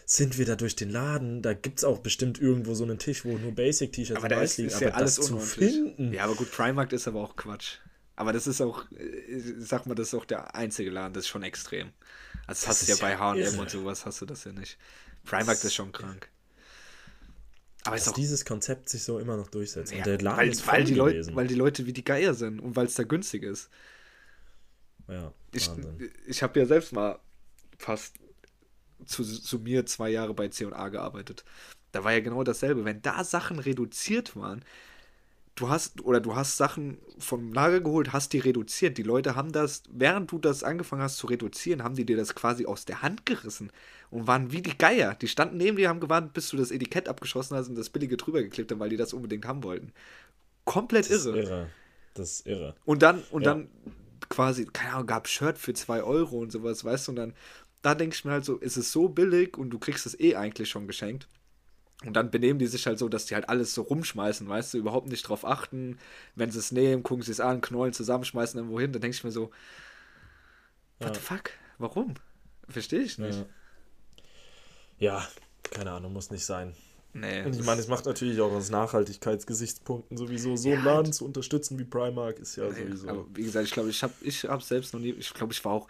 sind wir da durch den Laden. Da gibt es auch bestimmt irgendwo so einen Tisch, wo nur Basic-T-Shirts und weiß liegen. aber ja alles zu finden. Ja, aber gut, Primark ist aber auch Quatsch. Aber das ist auch, äh, sag mal, das ist auch der einzige Laden, das ist schon extrem. Also das hast du ja bei H&M und sowas, hast du das ja nicht. Primark ist schon krank. Aber dass auch, dieses Konzept sich so immer noch durchsetzt. Ja, und der Laden weil, ist weil die, Leute, weil die Leute wie die Geier sind und weil es da günstig ist. Ja, ich, ich habe ja selbst mal fast zu, zu mir zwei Jahre bei C&A gearbeitet. Da war ja genau dasselbe. Wenn da Sachen reduziert waren, du hast oder du hast Sachen vom Lager geholt, hast die reduziert. Die Leute haben das, während du das angefangen hast zu reduzieren, haben die dir das quasi aus der Hand gerissen und waren wie die Geier. Die standen neben dir, haben gewartet, bis du das Etikett abgeschossen hast und das billige drüber geklebt haben, weil die das unbedingt haben wollten. Komplett das irre. Ist irre. Das ist irre. Und dann, und ja. dann quasi, keine Ahnung, gab Shirt für 2 Euro und sowas, weißt du, und dann da denke ich mir halt so, ist es so billig und du kriegst es eh eigentlich schon geschenkt. Und dann benehmen die sich halt so, dass die halt alles so rumschmeißen, weißt du, überhaupt nicht drauf achten. Wenn sie es nehmen, gucken sie es an, knollen, zusammenschmeißen irgendwo hin. Dann denke ich mir so, what ja. the fuck? Warum? Verstehe ich nicht. Ja. ja. keine Ahnung, muss nicht sein. Nee, und ich meine, es macht natürlich auch aus Nachhaltigkeitsgesichtspunkten sowieso so einen ja, Laden zu unterstützen wie Primark ist ja nee, sowieso. Aber wie gesagt, ich glaube, ich habe ich hab selbst noch nie, ich glaube, ich war auch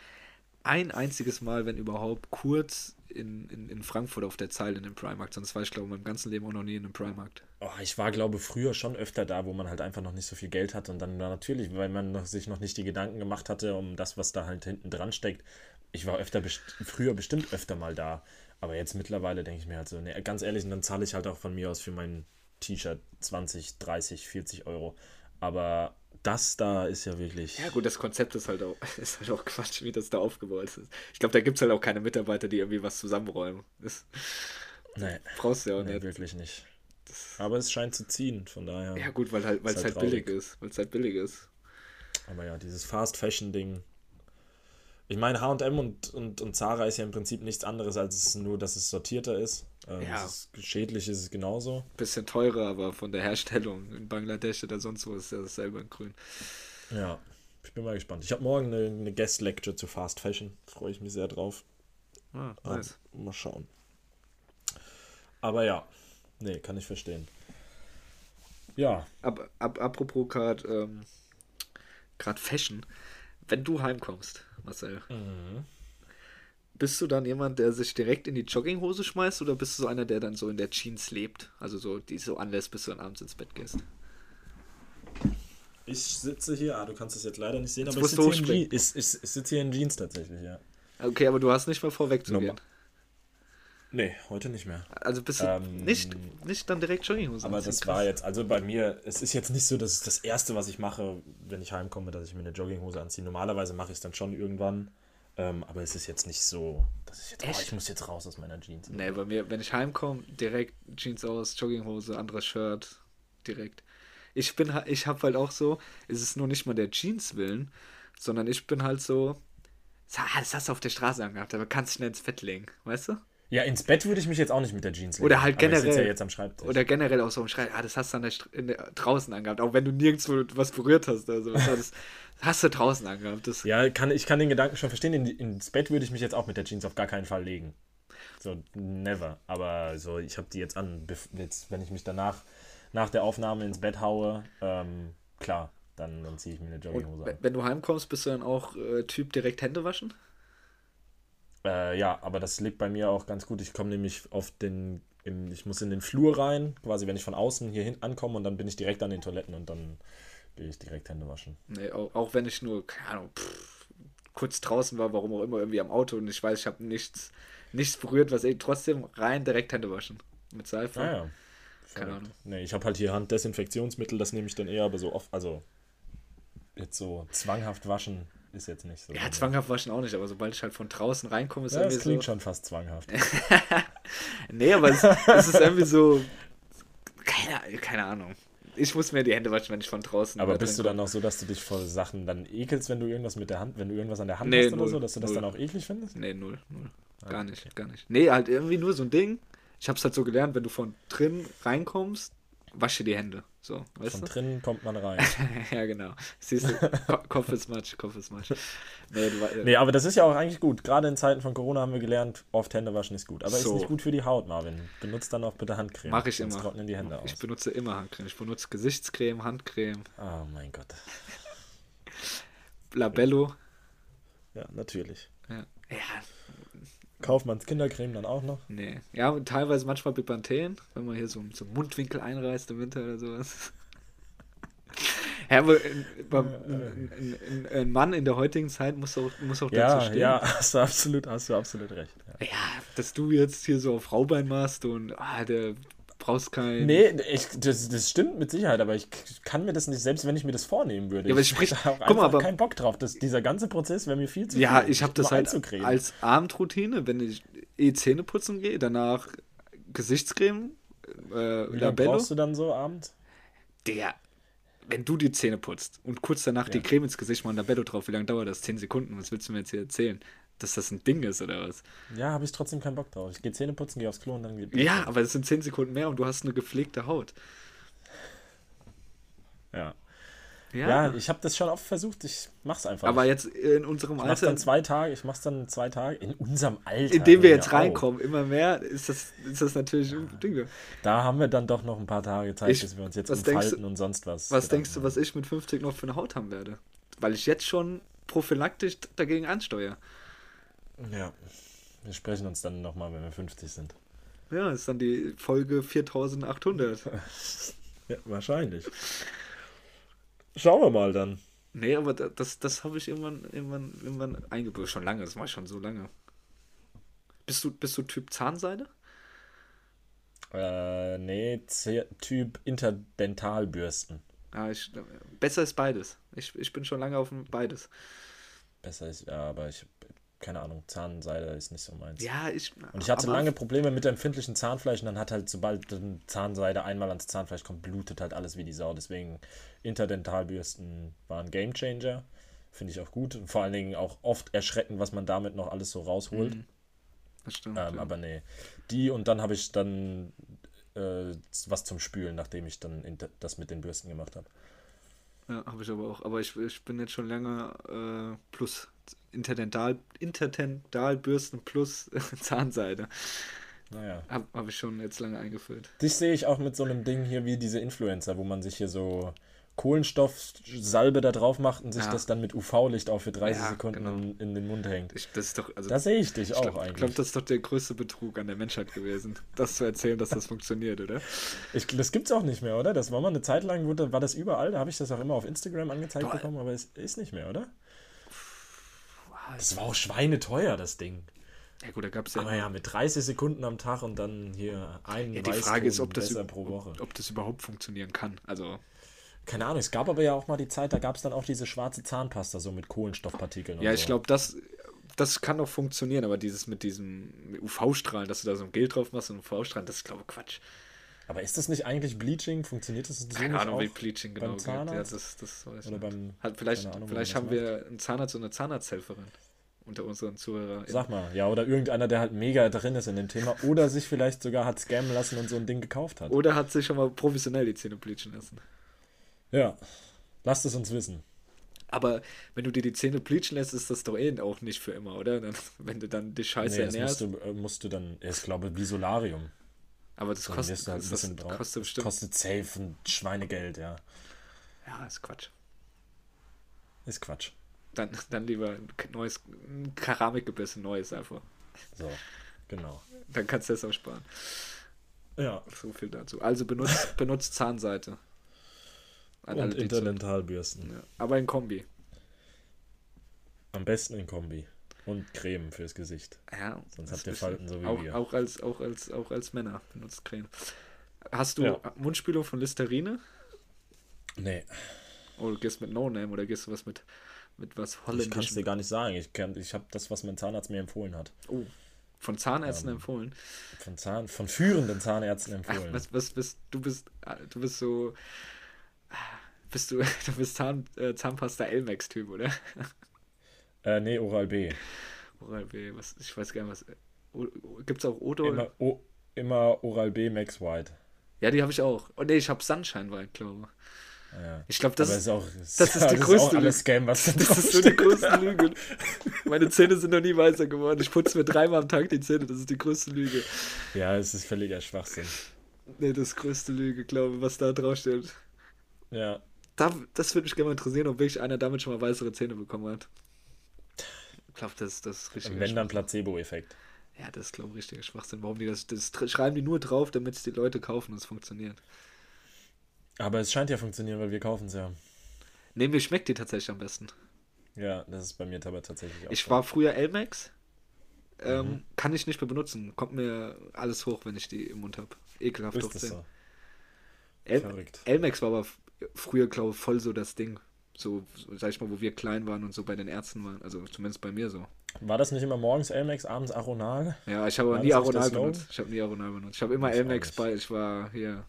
ein einziges Mal, wenn überhaupt, kurz in, in, in Frankfurt auf der Zeile in dem Primarkt. Sonst war ich, glaube ich, in meinem ganzen Leben auch noch nie in einem Primarkt. Oh, ich war, glaube ich, früher schon öfter da, wo man halt einfach noch nicht so viel Geld hatte. Und dann natürlich, weil man noch, sich noch nicht die Gedanken gemacht hatte, um das, was da halt hinten dran steckt. Ich war öfter, best früher bestimmt öfter mal da. Aber jetzt mittlerweile denke ich mir halt so, ne, ganz ehrlich, und dann zahle ich halt auch von mir aus für mein T-Shirt 20, 30, 40 Euro. Aber das da ist ja wirklich. Ja, gut, das Konzept ist halt auch, ist halt auch Quatsch, wie das da aufgebaut ist. Ich glaube, da gibt es halt auch keine Mitarbeiter, die irgendwie was zusammenräumen. Das nee. Brauchst du ja auch nee, nicht. wirklich nicht. Aber es scheint zu ziehen, von daher. Ja, gut, weil halt, weil es halt, halt billig ist. Weil es halt billig ist. Aber ja, dieses Fast-Fashion-Ding. Ich meine, HM und, und, und Zara ist ja im Prinzip nichts anderes, als es nur, dass es sortierter ist. Ähm, ja. Ist schädlich ist es genauso. Bisschen teurer, aber von der Herstellung in Bangladesch oder sonst wo ist ja dasselbe in Grün. Ja, ich bin mal gespannt. Ich habe morgen eine, eine Guest Lecture zu Fast Fashion. Freue ich mich sehr drauf. Ah, nice. Um, mal schauen. Aber ja, nee, kann ich verstehen. Ja. Ab, ab, apropos gerade ähm, Fashion, wenn du heimkommst, Marcel, mhm. Bist du dann jemand, der sich direkt in die Jogginghose schmeißt oder bist du so einer, der dann so in der Jeans lebt? Also so, die so anlässt, bis du dann abends ins Bett gehst? Ich sitze hier, ah, du kannst es jetzt leider nicht sehen, jetzt aber ich sitze, hier in, ich, ich, ich sitze hier in Jeans tatsächlich, ja. Okay, aber du hast nicht mal vor, wegzugehen. Nee, heute nicht mehr. Also bist du ähm, nicht, nicht dann direkt Jogginghose Aber das krass. war jetzt, also bei mir, es ist jetzt nicht so, dass es das Erste, was ich mache, wenn ich heimkomme, dass ich mir eine Jogginghose anziehe. Normalerweise mache ich es dann schon irgendwann. Ähm, aber es ist jetzt nicht so, dass ich jetzt, oh, ich muss jetzt raus aus meiner Jeans. Nee, bei mir, wenn ich heimkomme, direkt Jeans aus, Jogginghose, anderes Shirt, direkt. Ich bin ich habe halt auch so, es ist nur nicht mal der Jeans willen, sondern ich bin halt so, das hast du auf der Straße angehabt, aber kannst schnell ins Bett legen, weißt du? Ja, ins Bett würde ich mich jetzt auch nicht mit der Jeans legen. Oder halt generell. Ja jetzt am Schreibtisch. Oder generell auch so am Schreibtisch. Ah, das hast du dann der, der, draußen angehabt, auch wenn du nirgendwo was berührt hast. Also, das hast du draußen angehabt. Das ja, kann, ich kann den Gedanken schon verstehen. In, ins Bett würde ich mich jetzt auch mit der Jeans auf gar keinen Fall legen. So, never. Aber so, ich habe die jetzt an. Jetzt, wenn ich mich danach nach der Aufnahme ins Bett haue, ähm, klar, dann, dann ziehe ich mir eine Jogginghose an. Wenn du heimkommst, bist du dann auch äh, Typ direkt Hände waschen? Äh, ja, aber das liegt bei mir auch ganz gut. Ich komme nämlich auf den, in, ich muss in den Flur rein, quasi wenn ich von außen hier hin ankomme und dann bin ich direkt an den Toiletten und dann gehe ich direkt Hände waschen. Nee, auch, auch wenn ich nur, keine Ahnung, pff, kurz draußen war, warum auch immer, irgendwie am Auto und ich weiß, ich habe nichts, nichts berührt, was ich trotzdem rein direkt Hände waschen. Mit Seife. Ah, ja. Keine Ahnung. Nee, ich habe halt hier Handdesinfektionsmittel, das nehme ich dann eher, aber so oft, also jetzt so zwanghaft waschen ist jetzt nicht so. Ja, zwanghaft waschen auch nicht, aber sobald ich halt von draußen reinkomme, ist ja, irgendwie das klingt so... schon fast zwanghaft. nee, aber es, es, ist irgendwie so. Keine, keine Ahnung. Ich muss mir die Hände waschen, wenn ich von draußen. Aber bist du dann auch so, dass du dich vor Sachen dann ekelst, wenn du irgendwas mit der Hand, wenn du irgendwas an der Hand nee, hast null, oder so, dass du das null. dann auch eklig findest? Nee, null, null. Ah, gar nicht, okay. gar nicht. Nee, halt irgendwie nur so ein Ding. Ich hab's halt so gelernt, wenn du von drin reinkommst, wasche die Hände. So, Von du? drinnen kommt man rein. ja, genau. Siehst du, Kopf ist Matsch, Kopf ist Matsch. Nee, du, nee, aber das ist ja auch eigentlich gut. Gerade in Zeiten von Corona haben wir gelernt, oft Hände waschen ist gut. Aber so. ist nicht gut für die Haut, Marvin. Benutzt dann auch bitte Handcreme. Mach ich immer. trocknen die Hände ich aus. benutze immer Handcreme. Ich benutze Gesichtscreme, Handcreme. Oh mein Gott. Labello. Ja, natürlich. Ja. ja Kaufmanns Kindercreme dann auch noch? Nee. Ja, und teilweise manchmal Bepanthen, wenn man hier so, so Mundwinkel einreißt im Winter oder sowas. Ja, aber ein, ein, ein, Mann in der heutigen Zeit muss auch, muss auch ja, dazu stehen. Ja, hast du absolut, hast du absolut recht. Ja. ja, dass du jetzt hier so auf Raubein machst und ah, der brauchst kein. Nee, ich, das, das stimmt mit Sicherheit, aber ich kann mir das nicht, selbst wenn ich mir das vornehmen würde. Ja, aber ich sprich, auch guck mal, aber keinen Bock drauf. Das, dieser ganze Prozess wäre mir viel zu Ja, viel, ich habe das halt als Abendroutine, wenn ich eh Zähne putzen gehe, danach Gesichtscreme, äh, Wie lange brauchst du dann so abends? Der, wenn du die Zähne putzt und kurz danach ja. die Creme ins Gesicht mal ein Labello drauf, wie lange dauert das? 10 Sekunden, was willst du mir jetzt hier erzählen? Dass das ein Ding ist oder was? Ja, habe ich trotzdem keinen Bock drauf. Ich gehe Zähne putzen, gehe aufs Klo und dann geht. Ja, aber es sind 10 Sekunden mehr und du hast eine gepflegte Haut. Ja. Ja, ja ich habe das schon oft versucht. Ich mach's einfach. Aber jetzt in unserem ich Alter. Ich dann zwei Tage. Ich mach's dann zwei Tage. In unserem Alter. Indem wir jetzt reinkommen, immer mehr, ist das, ist das natürlich ein Ding. Da haben wir dann doch noch ein paar Tage Zeit, ich, bis wir uns jetzt umfalten du, und sonst was. Was denkst du, was ich mit 50 noch für eine Haut haben werde? Weil ich jetzt schon prophylaktisch dagegen ansteuere. Ja, wir sprechen uns dann nochmal, wenn wir 50 sind. Ja, ist dann die Folge 4800. ja, wahrscheinlich. Schauen wir mal dann. Nee, aber das, das habe ich irgendwann, irgendwann, irgendwann eingebaut. Schon lange, das mache ich schon so lange. Bist du, bist du Typ Zahnseide? Äh, nee, Typ Interdentalbürsten. Ah, ich, besser ist beides. Ich, ich bin schon lange auf beides. Besser ist, ja, aber ich keine Ahnung, Zahnseide ist nicht so meins. Ja, ich. Und ich hatte lange Probleme mit empfindlichen Zahnfleisch und dann hat halt, sobald Zahnseide einmal ans Zahnfleisch kommt, blutet halt alles wie die Sau. Deswegen Interdentalbürsten waren Game Changer. Finde ich auch gut. Und vor allen Dingen auch oft erschreckend, was man damit noch alles so rausholt. Mhm. Das stimmt. Ähm, ja. Aber nee. Die und dann habe ich dann äh, was zum Spülen, nachdem ich dann das mit den Bürsten gemacht habe. Ja, habe ich aber auch. Aber ich, ich bin jetzt schon lange äh, plus Interdental, Interdentalbürsten plus Zahnseide. Naja. Habe hab ich schon jetzt lange eingeführt. Dich sehe ich auch mit so einem Ding hier wie diese Influencer, wo man sich hier so Kohlenstoffsalbe da drauf macht und sich ja. das dann mit UV-Licht auch für 30 ja, Sekunden genau. in, in, den Mund hängt. Ich, das ist doch, also, da sehe ich dich ich auch glaub, eigentlich. Ich glaube, das ist doch der größte Betrug an der Menschheit gewesen, das zu erzählen, dass das funktioniert, oder? Ich, das es auch nicht mehr, oder? Das war mal eine Zeit lang, war das überall, da habe ich das auch immer auf Instagram angezeigt Boah. bekommen, aber es ist nicht mehr, oder? Das war auch schweineteuer, das Ding. Ja gut, da gab es ja. Aber ja, mit 30 Sekunden am Tag und dann hier ein ja, Die Frage ist, ob das, pro Woche. Ob, ob das überhaupt funktionieren kann. Also. Keine Ahnung, es gab aber ja auch mal die Zeit, da gab es dann auch diese schwarze Zahnpasta, so mit Kohlenstoffpartikeln. Ja, ich so. glaube, das, das kann doch funktionieren, aber dieses mit diesem UV-Strahlen, dass du da so ein Gel drauf machst und UV-Strahlen, das ist, glaube ich, Quatsch. Aber ist das nicht eigentlich Bleaching? Funktioniert das so Keine Ahnung, wie Bleaching genau geht. Ja, das, das weiß Oder beim, halt, vielleicht Ahnung, vielleicht haben wir einen Zahnarzt und eine Zahnarzthelferin unter unseren Zuhörern. Sag mal, ja, oder irgendeiner, der halt mega drin ist in dem Thema oder sich vielleicht sogar hat scammen lassen und so ein Ding gekauft hat. Oder hat sich schon mal professionell die Zähne bleachen lassen. Ja, lasst es uns wissen. Aber wenn du dir die Zähne bleachen lässt, ist das doch eh auch nicht für immer, oder? Dann, wenn du dann die Scheiße nee, ernährst. Musst du, äh, musst du dann, ich glaube, wie Solarium. Aber das kostet, halt ein bisschen das kostet bestimmt. Kostet safe ein Schweinegeld, ja. Ja, ist Quatsch. Ist Quatsch. Dann, dann lieber ein neues Keramikgebiss, ein neues einfach. So, genau. Dann kannst du das auch sparen. Ja. So viel dazu. Also benutzt, benutzt Zahnseite. An Und Interdentalbürsten. Ja. Aber in Kombi. Am besten in Kombi. Und Creme fürs Gesicht. Ja. Sonst habt ihr Falten so wie auch, wir. Auch als, auch, als, auch als Männer benutzt Creme. Hast du ja. Mundspülung von Listerine? Nee. Oder du gehst mit No Name oder gehst du was mit, mit was Holländisch? Ich kann es dir gar nicht sagen. Ich, ich habe das, was mein Zahnarzt mir empfohlen hat. Oh. Von Zahnärzten ähm, empfohlen? Von, Zahn, von führenden Zahnärzten empfohlen. Ach, was, was bist, du bist, du bist so, bist du, du bist Zahn, äh, Zahnpasta Elmex-Typ, oder? Äh, nee, Oral B. Oral B, was, ich weiß gar nicht, was. Gibt es auch Odo? Immer, o, immer Oral B Max White. Ja, die habe ich auch. Oh nee, ich habe Sunshine White, glaube ja. ich. glaube, das, ist, auch, das ist die größte Lüge. Scam, was das ist so die größte Lüge. Meine Zähne sind noch nie weißer geworden. Ich putze mir dreimal am Tag die Zähne. Das ist die größte Lüge. Ja, es ist völliger Schwachsinn. Nee, das ist größte Lüge, glaube ich, was da draufsteht. Ja. Da, das würde mich gerne mal interessieren, ob wirklich einer damit schon mal weißere Zähne bekommen hat glaube, das, das ist richtig. Wenn dann Placebo-Effekt. Ja, das ist, glaube ich, richtiger Schwachsinn. Warum die das, das schreiben die nur drauf, damit es die Leute kaufen und es funktioniert. Aber es scheint ja funktionieren, weil wir kaufen es ja. Nee, mir schmeckt die tatsächlich am besten. Ja, das ist bei mir aber tatsächlich auch. Ich so. war früher Elmex. Ähm, mhm. Kann ich nicht mehr benutzen. Kommt mir alles hoch, wenn ich die im Mund habe. Ekelhaft ist das so? El Verrückt. Elmex war aber früher, glaube ich, voll so das Ding so, sag ich mal, wo wir klein waren und so bei den Ärzten waren. Also zumindest bei mir so. War das nicht immer morgens Elmex, abends Aronal? Ja, ich habe aber nie Aronal benutzt. Ich habe nie Aronal benutzt. Ich habe immer Elmex bei, ich war hier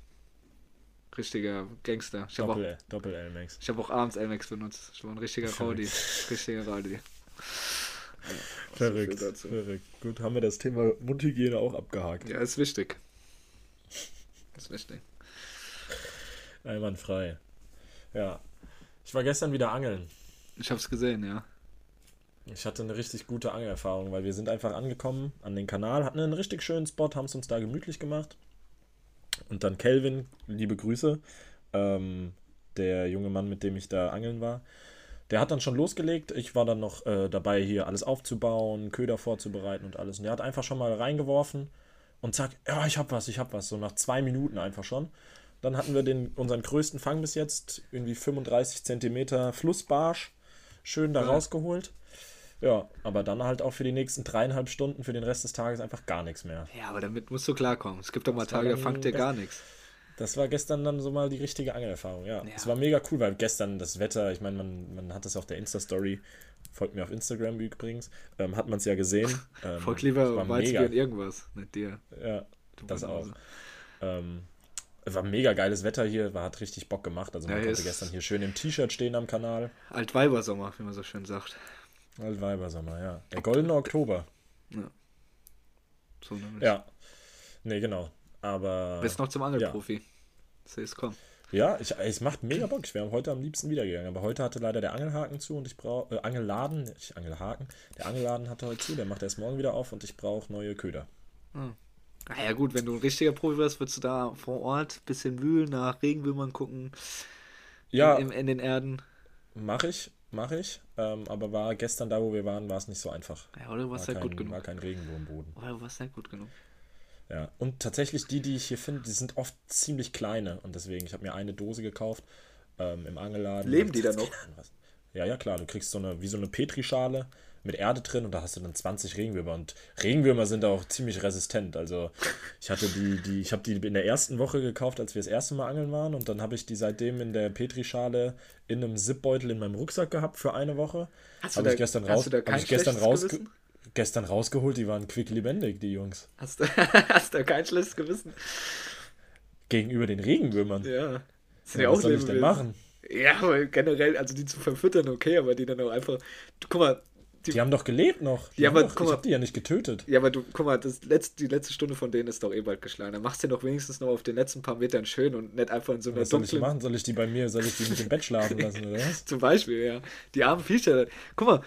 richtiger Gangster. Ich Doppel, auch, Doppel Elmex. Ich habe auch abends Elmex benutzt. Ich war ein richtiger Rowdy. richtiger Rowdy. Ja, verrückt, verrückt. Gut, haben wir das Thema Mundhygiene auch abgehakt. Ja, ist wichtig. Ist wichtig. Einwandfrei. Ja, ich war gestern wieder angeln. Ich hab's gesehen, ja. Ich hatte eine richtig gute Angelerfahrung, weil wir sind einfach angekommen an den Kanal, hatten einen richtig schönen Spot, haben es uns da gemütlich gemacht. Und dann Kelvin, liebe Grüße, ähm, der junge Mann, mit dem ich da angeln war, der hat dann schon losgelegt. Ich war dann noch äh, dabei, hier alles aufzubauen, Köder vorzubereiten und alles. Und der hat einfach schon mal reingeworfen und zack, ja, ich hab was, ich hab was. So nach zwei Minuten einfach schon. Dann hatten wir den, unseren größten Fang bis jetzt, irgendwie 35 cm Flussbarsch, schön da ja. rausgeholt. Ja, aber dann halt auch für die nächsten dreieinhalb Stunden, für den Rest des Tages einfach gar nichts mehr. Ja, aber damit musst du klarkommen. Es gibt doch mal das Tage, da fangt ihr gar nichts. Das war gestern dann so mal die richtige Angelerfahrung, ja. Es ja. war mega cool, weil gestern das Wetter, ich meine, man, man hat es auf der Insta-Story, folgt mir auf Instagram übrigens, ähm, hat man es ja gesehen. Ähm, Folgt lieber und irgendwas, nicht dir. Ja, du das auch. Ähm, war mega geiles Wetter hier, war, hat richtig Bock gemacht. Also man ja, konnte gestern hier schön im T-Shirt stehen am Kanal. Altweibersommer, wie man so schön sagt. Altweibersommer, ja. Der goldene Oktober. Ja. So nämlich. Ja. Nee, genau. Aber. Bist noch zum Angelprofi. Ja. Seh es kommen. Ja, ich, es macht mega Bock. Ich wäre heute am liebsten wieder gegangen. Aber heute hatte leider der Angelhaken zu und ich brauche. Äh, Angelladen, nicht Angelhaken. Der Angelladen hatte heute zu, der macht erst morgen wieder auf und ich brauche neue Köder. Hm. Naja, gut, wenn du ein richtiger Profi wirst, würdest du da vor Ort ein bisschen wühlen, nach Regenwürmern gucken. Ja. In, in, den Erden. Mach ich, mach ich. Ähm, aber war gestern da, wo wir waren, war es nicht so einfach. Ja, oder du warst war halt kein, gut genug. War kein Regenwurmboden. Oder du warst halt gut genug. Ja, und tatsächlich die, die ich hier finde, die sind oft ziemlich kleine. Und deswegen, ich habe mir eine Dose gekauft ähm, im Angelladen. Leben die da noch? Ja, ja, klar. Du kriegst so eine, wie so eine Petrischale mit Erde drin und da hast du dann 20 Regenwürmer. Und Regenwürmer sind auch ziemlich resistent. Also ich hatte die, die, ich habe die in der ersten Woche gekauft, als wir das erste Mal angeln waren. Und dann habe ich die seitdem in der Petrischale in einem Zipbeutel in meinem Rucksack gehabt für eine Woche. Hast du da, ich gestern raus, kein ich gestern raus, gestern rausgeholt, die waren quick lebendig, die Jungs. Hast du, hast du kein schlechtes Gewissen? Gegenüber den Regenwürmern. Ja. Sind ja, ja was soll ich denn machen? Ja, aber generell, also die zu verfüttern, okay, aber die dann auch einfach. Guck mal. Die, die haben doch gelebt noch. Die ja, aber doch, guck mal, ich hab die ja nicht getötet. Ja, aber du, guck mal, das letzte, die letzte Stunde von denen ist doch eh bald geschlagen. Dann machst du doch wenigstens noch auf den letzten paar Metern schön und nicht einfach in so einer Was soll ich machen? Soll ich die bei mir, soll ich die mit dem Bett schlafen lassen, oder was? Zum Beispiel, ja. Die armen Viecher. Guck mal,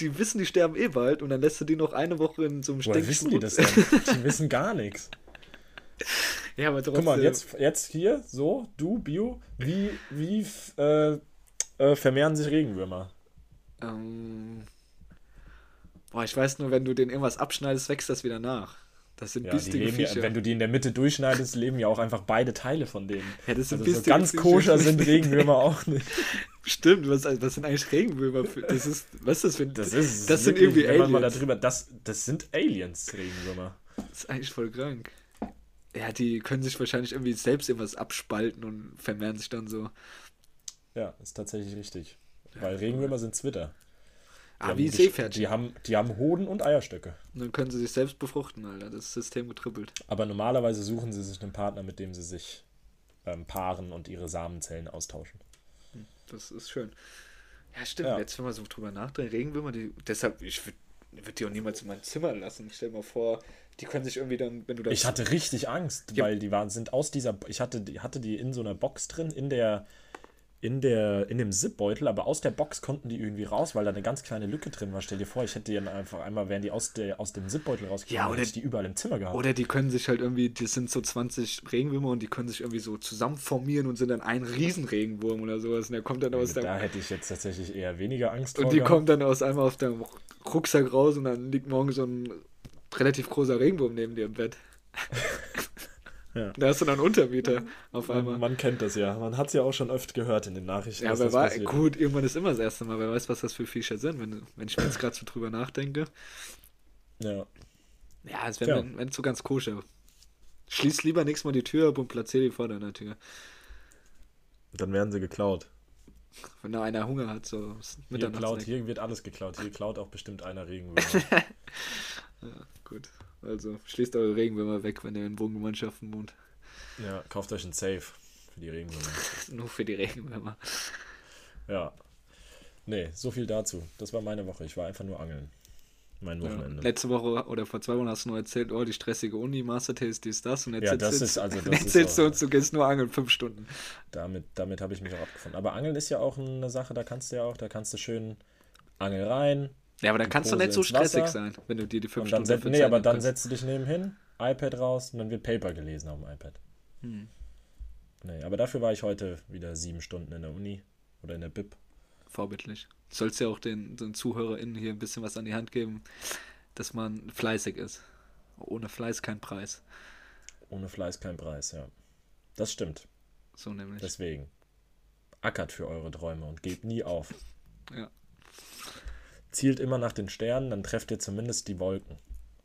die wissen, die sterben eh bald und dann lässt du die noch eine Woche in so einem Woher wissen die das denn? Die wissen gar nichts. Ja, aber trotzdem. Guck mal, jetzt, jetzt hier, so, du, Bio, wie, wie äh, äh, vermehren sich Regenwürmer? Ähm, boah, ich weiß nur, wenn du den irgendwas abschneidest, wächst das wieder nach. Das sind ja, bistige Viecher. Ja, wenn du die in der Mitte durchschneidest, leben ja auch einfach beide Teile von denen. Ja, das sind also so ganz koscher sind Regenwürmer auch nicht. Stimmt, was, was sind eigentlich Regenwürmer? Für, das ist, was ist das für Das, ist das sind irgendwie Aliens. Mal darüber, das, das sind Aliens, Regenwürmer. Das ist eigentlich voll krank. Ja, die können sich wahrscheinlich irgendwie selbst irgendwas abspalten und vermehren sich dann so. Ja, ist tatsächlich richtig. Weil Regenwürmer sind Zwitter. Ah, wie Seepferdchen. Die haben, die haben Hoden und Eierstöcke. Und dann können sie sich selbst befruchten, Alter. Das System getrippelt. Aber normalerweise suchen sie sich einen Partner, mit dem sie sich ähm, paaren und ihre Samenzellen austauschen. Hm, das ist schön. Ja, stimmt. Ja. Jetzt, wenn man so drüber nachdenkt, Regenwürmer, die, deshalb, ich würde würd die auch niemals in mein Zimmer lassen. Ich stell mal vor, die können sich irgendwie dann, wenn du das. Ich hatte richtig Angst, ja. weil die waren, sind aus dieser. Ich hatte, hatte die in so einer Box drin, in der in, der, in dem Zipbeutel, aber aus der Box konnten die irgendwie raus, weil da eine ganz kleine Lücke drin war. Stell dir vor, ich hätte die dann einfach einmal, wären die aus, der, aus dem Zipbeutel rausgekommen, ja, oder hätte ich die überall im Zimmer gehabt. Oder die können sich halt irgendwie, die sind so 20 Regenwürmer und die können sich irgendwie so zusammenformieren und sind dann ein Riesenregenwurm oder sowas. Und der kommt dann aus der. Da hätte ich jetzt tatsächlich eher weniger Angst vor. Und die gehabt. kommt dann aus einmal auf dem Rucksack raus und dann liegt morgen so ein relativ großer Regenwurm neben dir im Bett. Ja. Da hast du dann einen Untermieter auf einmal. Man, man kennt das ja. Man hat es ja auch schon oft gehört in den Nachrichten. Ja, aber war, gut, irgendwann ist immer das erste Mal. Wer weiß, was das für Viecher sind, wenn, wenn ich jetzt gerade so drüber nachdenke. Ja. Ja, es wäre, wenn, wenn so ganz koscher. Schließ lieber nächstes Mal die Tür ab und platziere die vor deiner Tür. Dann werden sie geklaut. Wenn da einer Hunger hat, so hier, klaut, hier wird alles geklaut. Hier klaut auch bestimmt einer Regenwürmer. ja, gut. Also schließt eure Regenwürmer weg, wenn ihr in Wohngemeinschaften wohnt. Ja, kauft euch ein Safe für die Regenwürmer. Nur für die Regenwürmer. Ja. Nee, so viel dazu. Das war meine Woche. Ich war einfach nur angeln. Mein Wochenende. Ja, letzte Woche oder vor zwei Wochen hast du nur erzählt, oh, die stressige Uni, Mastertaste, dies, das. Und jetzt ja, das ist also das erzählst du uns, du gehst nur angeln, fünf Stunden. Damit, damit habe ich mich auch abgefunden. Aber Angeln ist ja auch eine Sache, da kannst du ja auch, da kannst du schön Angel rein, ja, aber dann kannst du nicht so stressig Wasser. sein, wenn du dir die fünf Stunden set, Nee, aber dann setzt du dich nebenhin, iPad raus und dann wird Paper gelesen auf dem iPad. Hm. Nee, aber dafür war ich heute wieder sieben Stunden in der Uni oder in der Bib. Vorbildlich. Du sollst ja auch den, den ZuhörerInnen hier ein bisschen was an die Hand geben, dass man fleißig ist. Ohne Fleiß kein Preis. Ohne Fleiß kein Preis, ja. Das stimmt. So nämlich. Deswegen. Ackert für eure Träume und gebt nie auf. Ja zielt immer nach den Sternen, dann trefft ihr zumindest die Wolken.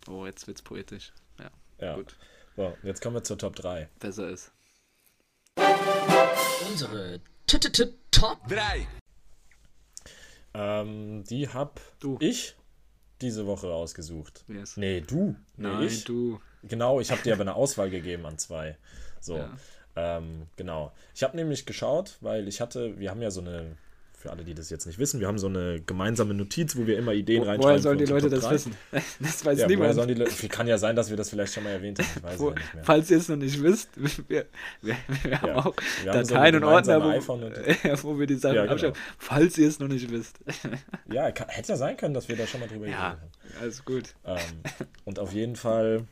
Oh, jetzt wird's poetisch. Ja. Ja. Gut. So, jetzt kommen wir zur Top 3. Besser ist. Unsere T -t -t Top 3. Ähm, die hab du. ich diese Woche ausgesucht. Yes. Nee, du. Nee, Nein, ich. du. Genau, ich habe dir aber eine Auswahl gegeben an zwei. So. Ja. Ähm, genau. Ich habe nämlich geschaut, weil ich hatte, wir haben ja so eine für alle, die das jetzt nicht wissen, wir haben so eine gemeinsame Notiz, wo wir immer Ideen Wo, reinschreiben. Woher sollen die Leute das wissen? Das weiß ja, niemand. Sollen die Kann ja sein, dass wir das vielleicht schon mal erwähnt haben. Ich weiß Wo, nicht mehr. Falls ihr es noch nicht wisst, wir, wir, wir ja, haben auch wir Dateien haben so und Ordner, wo, und, wo, wir die Sachen ja, genau. abschreiben. Falls ihr es noch nicht wisst. ja, kann, hätte ja sein können, dass wir da schon mal drüber ja, haben. Alles gut. Ähm, und auf jeden Fall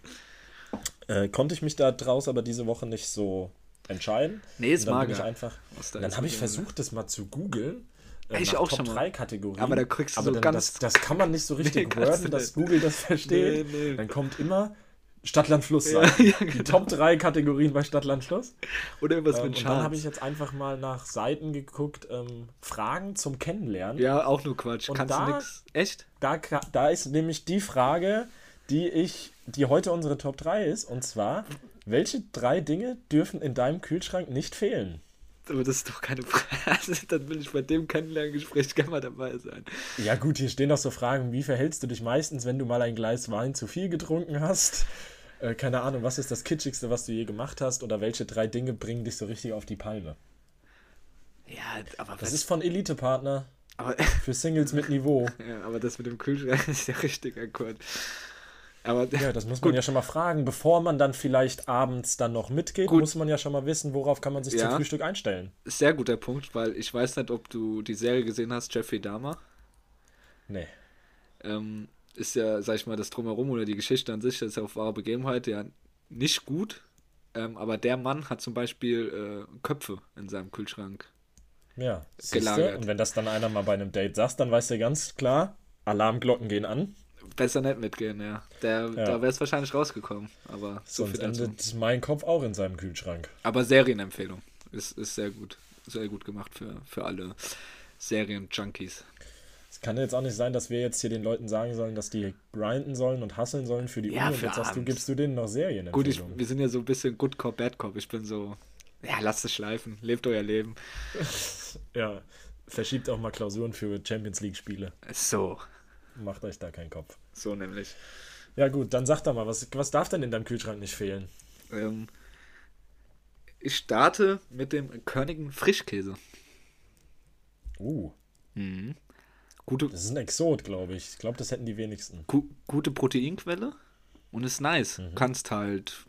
äh, konnte ich mich da draus aber diese Woche nicht so entscheiden. Nee, ist mager. Ich einfach, dann habe ich versucht, das mal zu googeln äh, ich auch Top schon mal. Kategorien. Aber da kriegst du aber so ganz. Das, das, kann man nicht so richtig nee, worden, dass Google das versteht. Nee, nee. Dann kommt immer Stadtland Fluss sein. Ja, ja, genau. Die Top 3 Kategorien bei Stadtland Fluss. Oder irgendwas ähm, mit Charts. Und dann habe ich jetzt einfach mal nach Seiten geguckt, ähm, Fragen zum Kennenlernen. Ja, auch nur Quatsch. Und Kannst da, du nix? Echt? Da, da ist nämlich die Frage, die ich, die heute unsere Top 3 ist, und zwar, welche drei Dinge dürfen in deinem Kühlschrank nicht fehlen? Aber das ist doch keine Frage. Dann will ich bei dem Kennenlerngespräch gerne mal dabei sein. Ja, gut, hier stehen noch so Fragen. Wie verhältst du dich meistens, wenn du mal ein Glas Wein zu viel getrunken hast? Äh, keine Ahnung, was ist das Kitschigste, was du je gemacht hast? Oder welche drei Dinge bringen dich so richtig auf die Palme? Ja, aber. Das ist von Elite-Partner. Für Singles mit Niveau. Ja, aber das mit dem Kühlschrank ist der richtige Akkord. Aber, ja, das muss man gut. ja schon mal fragen. Bevor man dann vielleicht abends dann noch mitgeht, gut. muss man ja schon mal wissen, worauf kann man sich ja. zum Frühstück einstellen. Sehr guter Punkt, weil ich weiß nicht, ob du die Serie gesehen hast, Jeffrey Dahmer. Nee. Ähm, ist ja, sag ich mal, das Drumherum oder die Geschichte an sich, das ist ja auf wahre Begebenheit ja nicht gut. Ähm, aber der Mann hat zum Beispiel äh, Köpfe in seinem Kühlschrank. Ja, gelagert. Und wenn das dann einer mal bei einem Date sagt, dann weißt du ganz klar, Alarmglocken gehen an besser nicht mitgehen, ja. Der, ja. Da wäre es wahrscheinlich rausgekommen. Aber so Sonst viel dazu. endet mein Kopf auch in seinem Kühlschrank. Aber Serienempfehlung. Ist, ist sehr gut. Sehr gut gemacht für, für alle Serien-Junkies. Es kann jetzt auch nicht sein, dass wir jetzt hier den Leuten sagen sollen, dass die grinden sollen und hasseln sollen für die ja, Uni. Und jetzt sagst du, gibst du denen noch Serien. Gut, ich, wir sind ja so ein bisschen Good Cop, Bad Cop. Ich bin so, ja, lasst es schleifen. Lebt euer Leben. ja, verschiebt auch mal Klausuren für Champions League-Spiele. So. Macht euch da keinen Kopf. So nämlich. Ja gut, dann sag doch mal, was, was darf denn in deinem Kühlschrank nicht fehlen? Ähm, ich starte mit dem Körnigen Frischkäse. Uh. Mhm. Gute, das ist ein Exot, glaube ich. Ich glaube, das hätten die wenigsten. Gu gute Proteinquelle und ist nice. Mhm. Kannst halt.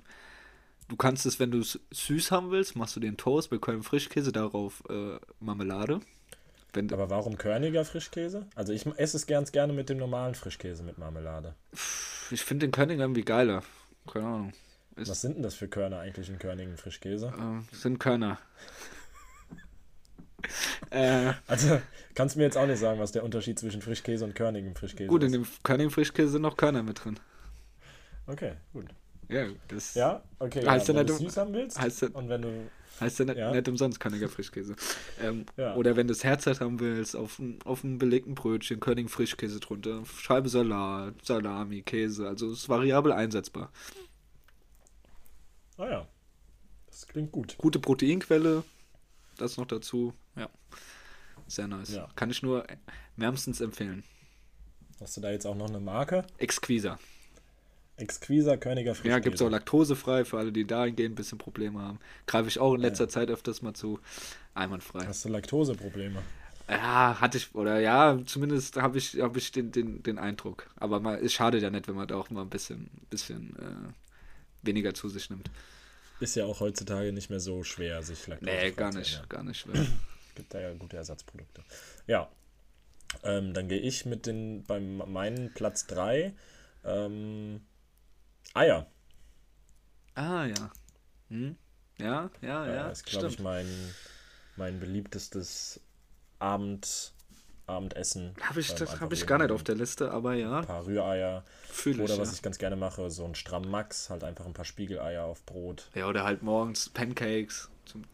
Du kannst es, wenn du es süß haben willst, machst du den Toast mit Köln Frischkäse, darauf äh, Marmelade. Wenn Aber warum körniger Frischkäse? Also ich esse es ganz gerne mit dem normalen Frischkäse mit Marmelade. Ich finde den Körniger irgendwie geiler. Keine Ahnung. Ist Was sind denn das für Körner eigentlich in Körnigen Frischkäse? Äh, sind Körner. äh, also kannst du mir jetzt auch nicht sagen, was der Unterschied zwischen Frischkäse und körnigem Frischkäse gut, ist. Gut, in dem körnigen Frischkäse sind noch Körner mit drin. Okay, gut. Ja, das ja? okay. Heißt ja, wenn du süß haben willst heißt und wenn du Heißt ja nicht, ja. nicht umsonst Königer Frischkäse. Ähm, ja. Oder wenn du das Herz haben willst, auf, auf einem belegten Brötchen, König Frischkäse drunter, Scheibe Salat, Salami, Käse. Also es ist variabel einsetzbar. Ah ja. Das klingt gut. Gute Proteinquelle, das noch dazu. Ja. Sehr nice. Ja. Kann ich nur wärmstens empfehlen. Hast du da jetzt auch noch eine Marke? Exquisa. Exquiser Königer Frischkäse. Ja, gibt es auch laktosefrei für alle, die dahingehend ein bisschen Probleme haben. Greife ich auch in letzter ja. Zeit öfters mal zu. Einwandfrei. Hast du Laktoseprobleme? Ja, hatte ich, oder ja, zumindest habe ich, hab ich den, den, den Eindruck. Aber mal, es schadet ja nicht, wenn man da auch mal ein bisschen, bisschen äh, weniger zu sich nimmt. Ist ja auch heutzutage nicht mehr so schwer, sich Laktose Nee, gar nicht, gar nicht schwer. Gibt da ja gute Ersatzprodukte. Ja, ähm, dann gehe ich mit den, beim meinen Platz 3. Ähm, Eier. Ah, ja. Hm? Ja, ja, ja. Das ist, glaube ich, mein, mein beliebtestes Abend, Abendessen. Habe ich, das habe ich gar nicht auf der Liste, aber ja. Ein paar Rühreier. Fühl oder ich, was ja. ich ganz gerne mache, so ein Stramm Max, halt einfach ein paar Spiegeleier auf Brot. Ja, oder halt morgens Pancakes zum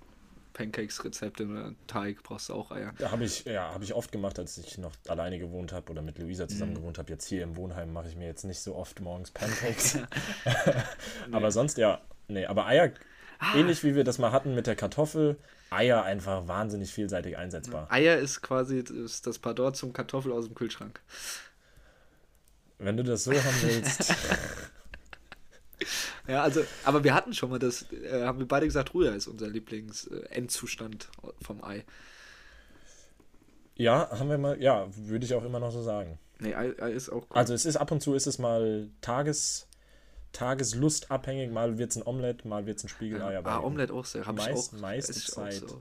Pancakes-Rezepte oder Teig brauchst du auch Eier. Ja, habe ich, ja, hab ich oft gemacht, als ich noch alleine gewohnt habe oder mit Luisa zusammen mm. gewohnt habe. Jetzt hier im Wohnheim mache ich mir jetzt nicht so oft morgens Pancakes. nee. Aber sonst ja, nee, aber Eier, ah. ähnlich wie wir das mal hatten mit der Kartoffel, Eier einfach wahnsinnig vielseitig einsetzbar. Eier ist quasi ist das Pardon zum Kartoffel aus dem Kühlschrank. Wenn du das so haben willst. Ja, also, aber wir hatten schon mal das, äh, haben wir beide gesagt, Ruhe ist unser Lieblings-Endzustand vom Ei. Ja, haben wir mal, ja, würde ich auch immer noch so sagen. Nee, Ei, Ei ist auch cool. Also es ist ab und zu ist es mal Tages, Tageslustabhängig, mal wird es ein Omelett, mal wird es ein Spiegeleier. Ja, ah, Omelett auch sehr, habe ich auch. Meistens Zeit. So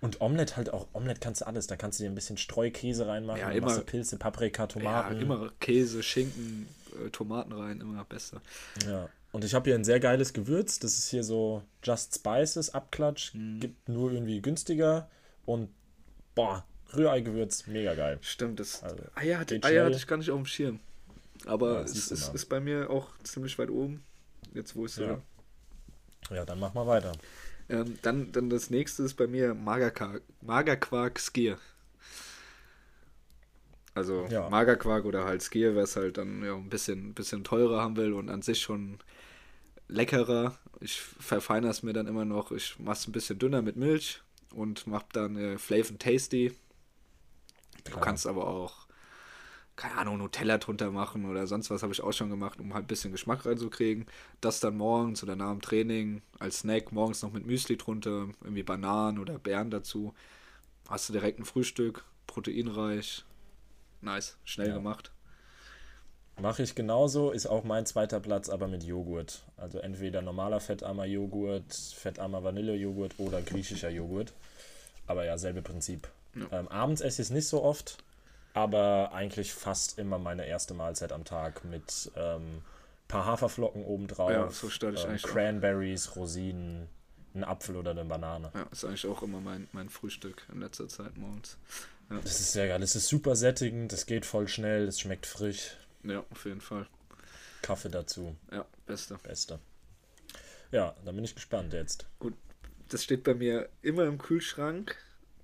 und Omelett halt auch, Omelett kannst du alles. Da kannst du dir ein bisschen Streukäse reinmachen, ja, immer, Pilze, Paprika, Tomaten. Ja, immer Käse, Schinken, äh, Tomaten rein, immer besser. Ja. Und ich habe hier ein sehr geiles Gewürz. Das ist hier so Just Spices, Abklatsch. Mhm. Gibt nur irgendwie günstiger. Und boah, Rührei-Gewürz, mega geil. Stimmt, das also, Eier, hatte, Eier hatte ich gar nicht auf dem Schirm. Aber ja, es ist, ist, bei mir auch ziemlich weit oben. Jetzt wo ich ja. ja, dann mach mal weiter. Ähm, dann, dann das nächste ist bei mir Magerquark, Magerquark Skier. Also ja. Magerquark oder halt Skier, wer es halt dann ja, ein bisschen, bisschen teurer haben will und an sich schon leckerer. Ich verfeinere es mir dann immer noch. Ich mache es ein bisschen dünner mit Milch und mache dann äh, Flav Tasty. Du kannst aber auch, keine Ahnung, Nutella drunter machen oder sonst was habe ich auch schon gemacht, um halt ein bisschen Geschmack reinzukriegen. Das dann morgens oder nach dem Training als Snack morgens noch mit Müsli drunter, irgendwie Bananen oder Beeren dazu. Hast du direkt ein Frühstück, proteinreich. Nice, schnell ja. gemacht. Mache ich genauso, ist auch mein zweiter Platz, aber mit Joghurt. Also entweder normaler fettarmer Joghurt, fettarmer Vanillejoghurt oder griechischer Joghurt. Aber ja, selbe Prinzip. Ja. Ähm, abends esse ich es nicht so oft, aber eigentlich fast immer meine erste Mahlzeit am Tag mit ähm, paar Haferflocken obendrauf. Ja, so stelle ich ähm, eigentlich Cranberries, auch. Rosinen, ein Apfel oder eine Banane. Ja, ist eigentlich auch immer mein, mein Frühstück in letzter Zeit morgens. Ja. Das ist sehr geil. Das ist super sättigend, das geht voll schnell, es schmeckt frisch. Ja, auf jeden Fall. Kaffee dazu. Ja, beste. Beste. Ja, dann bin ich gespannt jetzt. Gut, das steht bei mir immer im Kühlschrank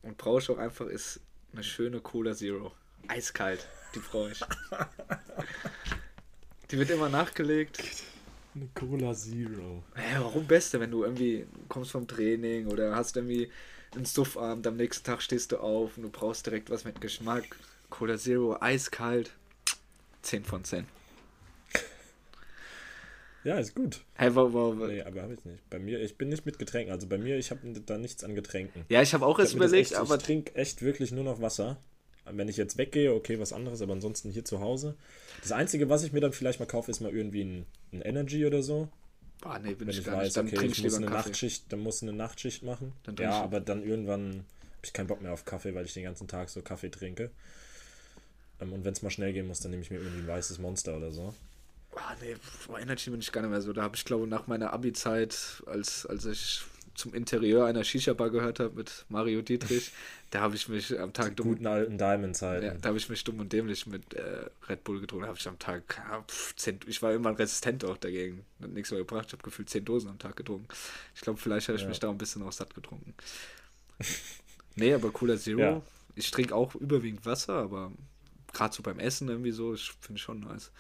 und brauche ich auch einfach ist eine schöne Cola Zero. Eiskalt, die brauche ich. die wird immer nachgelegt. Eine Cola Zero. Ja, warum beste, wenn du irgendwie kommst vom Training oder hast irgendwie einen Suffabend, am nächsten Tag stehst du auf und du brauchst direkt was mit Geschmack. Cola Zero, eiskalt. 10 von 10. Ja, ist gut. Hey, wow, wow, wow. Nee, aber habe ich nicht. Bei mir, ich bin nicht mit Getränken. Also bei mir, ich habe da nichts an Getränken. Ja, ich habe auch erst überlegt, echt, aber. Ich trinke echt wirklich nur noch Wasser. Wenn ich jetzt weggehe, okay, was anderes, aber ansonsten hier zu Hause. Das Einzige, was ich mir dann vielleicht mal kaufe, ist mal irgendwie ein, ein Energy oder so. Ah, nee, bin Wenn ich, ich weiß, nicht. okay, ich muss eine Nachtschicht, dann muss eine Nachtschicht machen. ja, aber dann irgendwann habe ich keinen Bock mehr auf Kaffee, weil ich den ganzen Tag so Kaffee trinke. Ähm, und wenn es mal schnell gehen muss, dann nehme ich mir irgendwie ein weißes Monster oder so. Ah, nee, vor Energy bin ich gar nicht mehr so. Da habe ich, glaube nach meiner Abi-Zeit, als, als ich zum Interieur einer Shisha-Bar gehört habe mit Mario Dietrich, da habe ich mich am Tag dumm. Guten alten Diamond-Zeiten. Ja, da habe ich mich dumm und dämlich mit äh, Red Bull getrunken. Da habe ich am Tag, ja, pff, zehn, ich war irgendwann resistent auch dagegen. Hat nichts mehr gebracht. Ich habe gefühlt zehn Dosen am Tag getrunken. Ich glaube, vielleicht habe ich ja. mich da ein bisschen auch satt getrunken. nee, aber Cooler Zero. Ja. Ich trinke auch überwiegend Wasser, aber gerade so beim Essen irgendwie so, finde ich schon nice.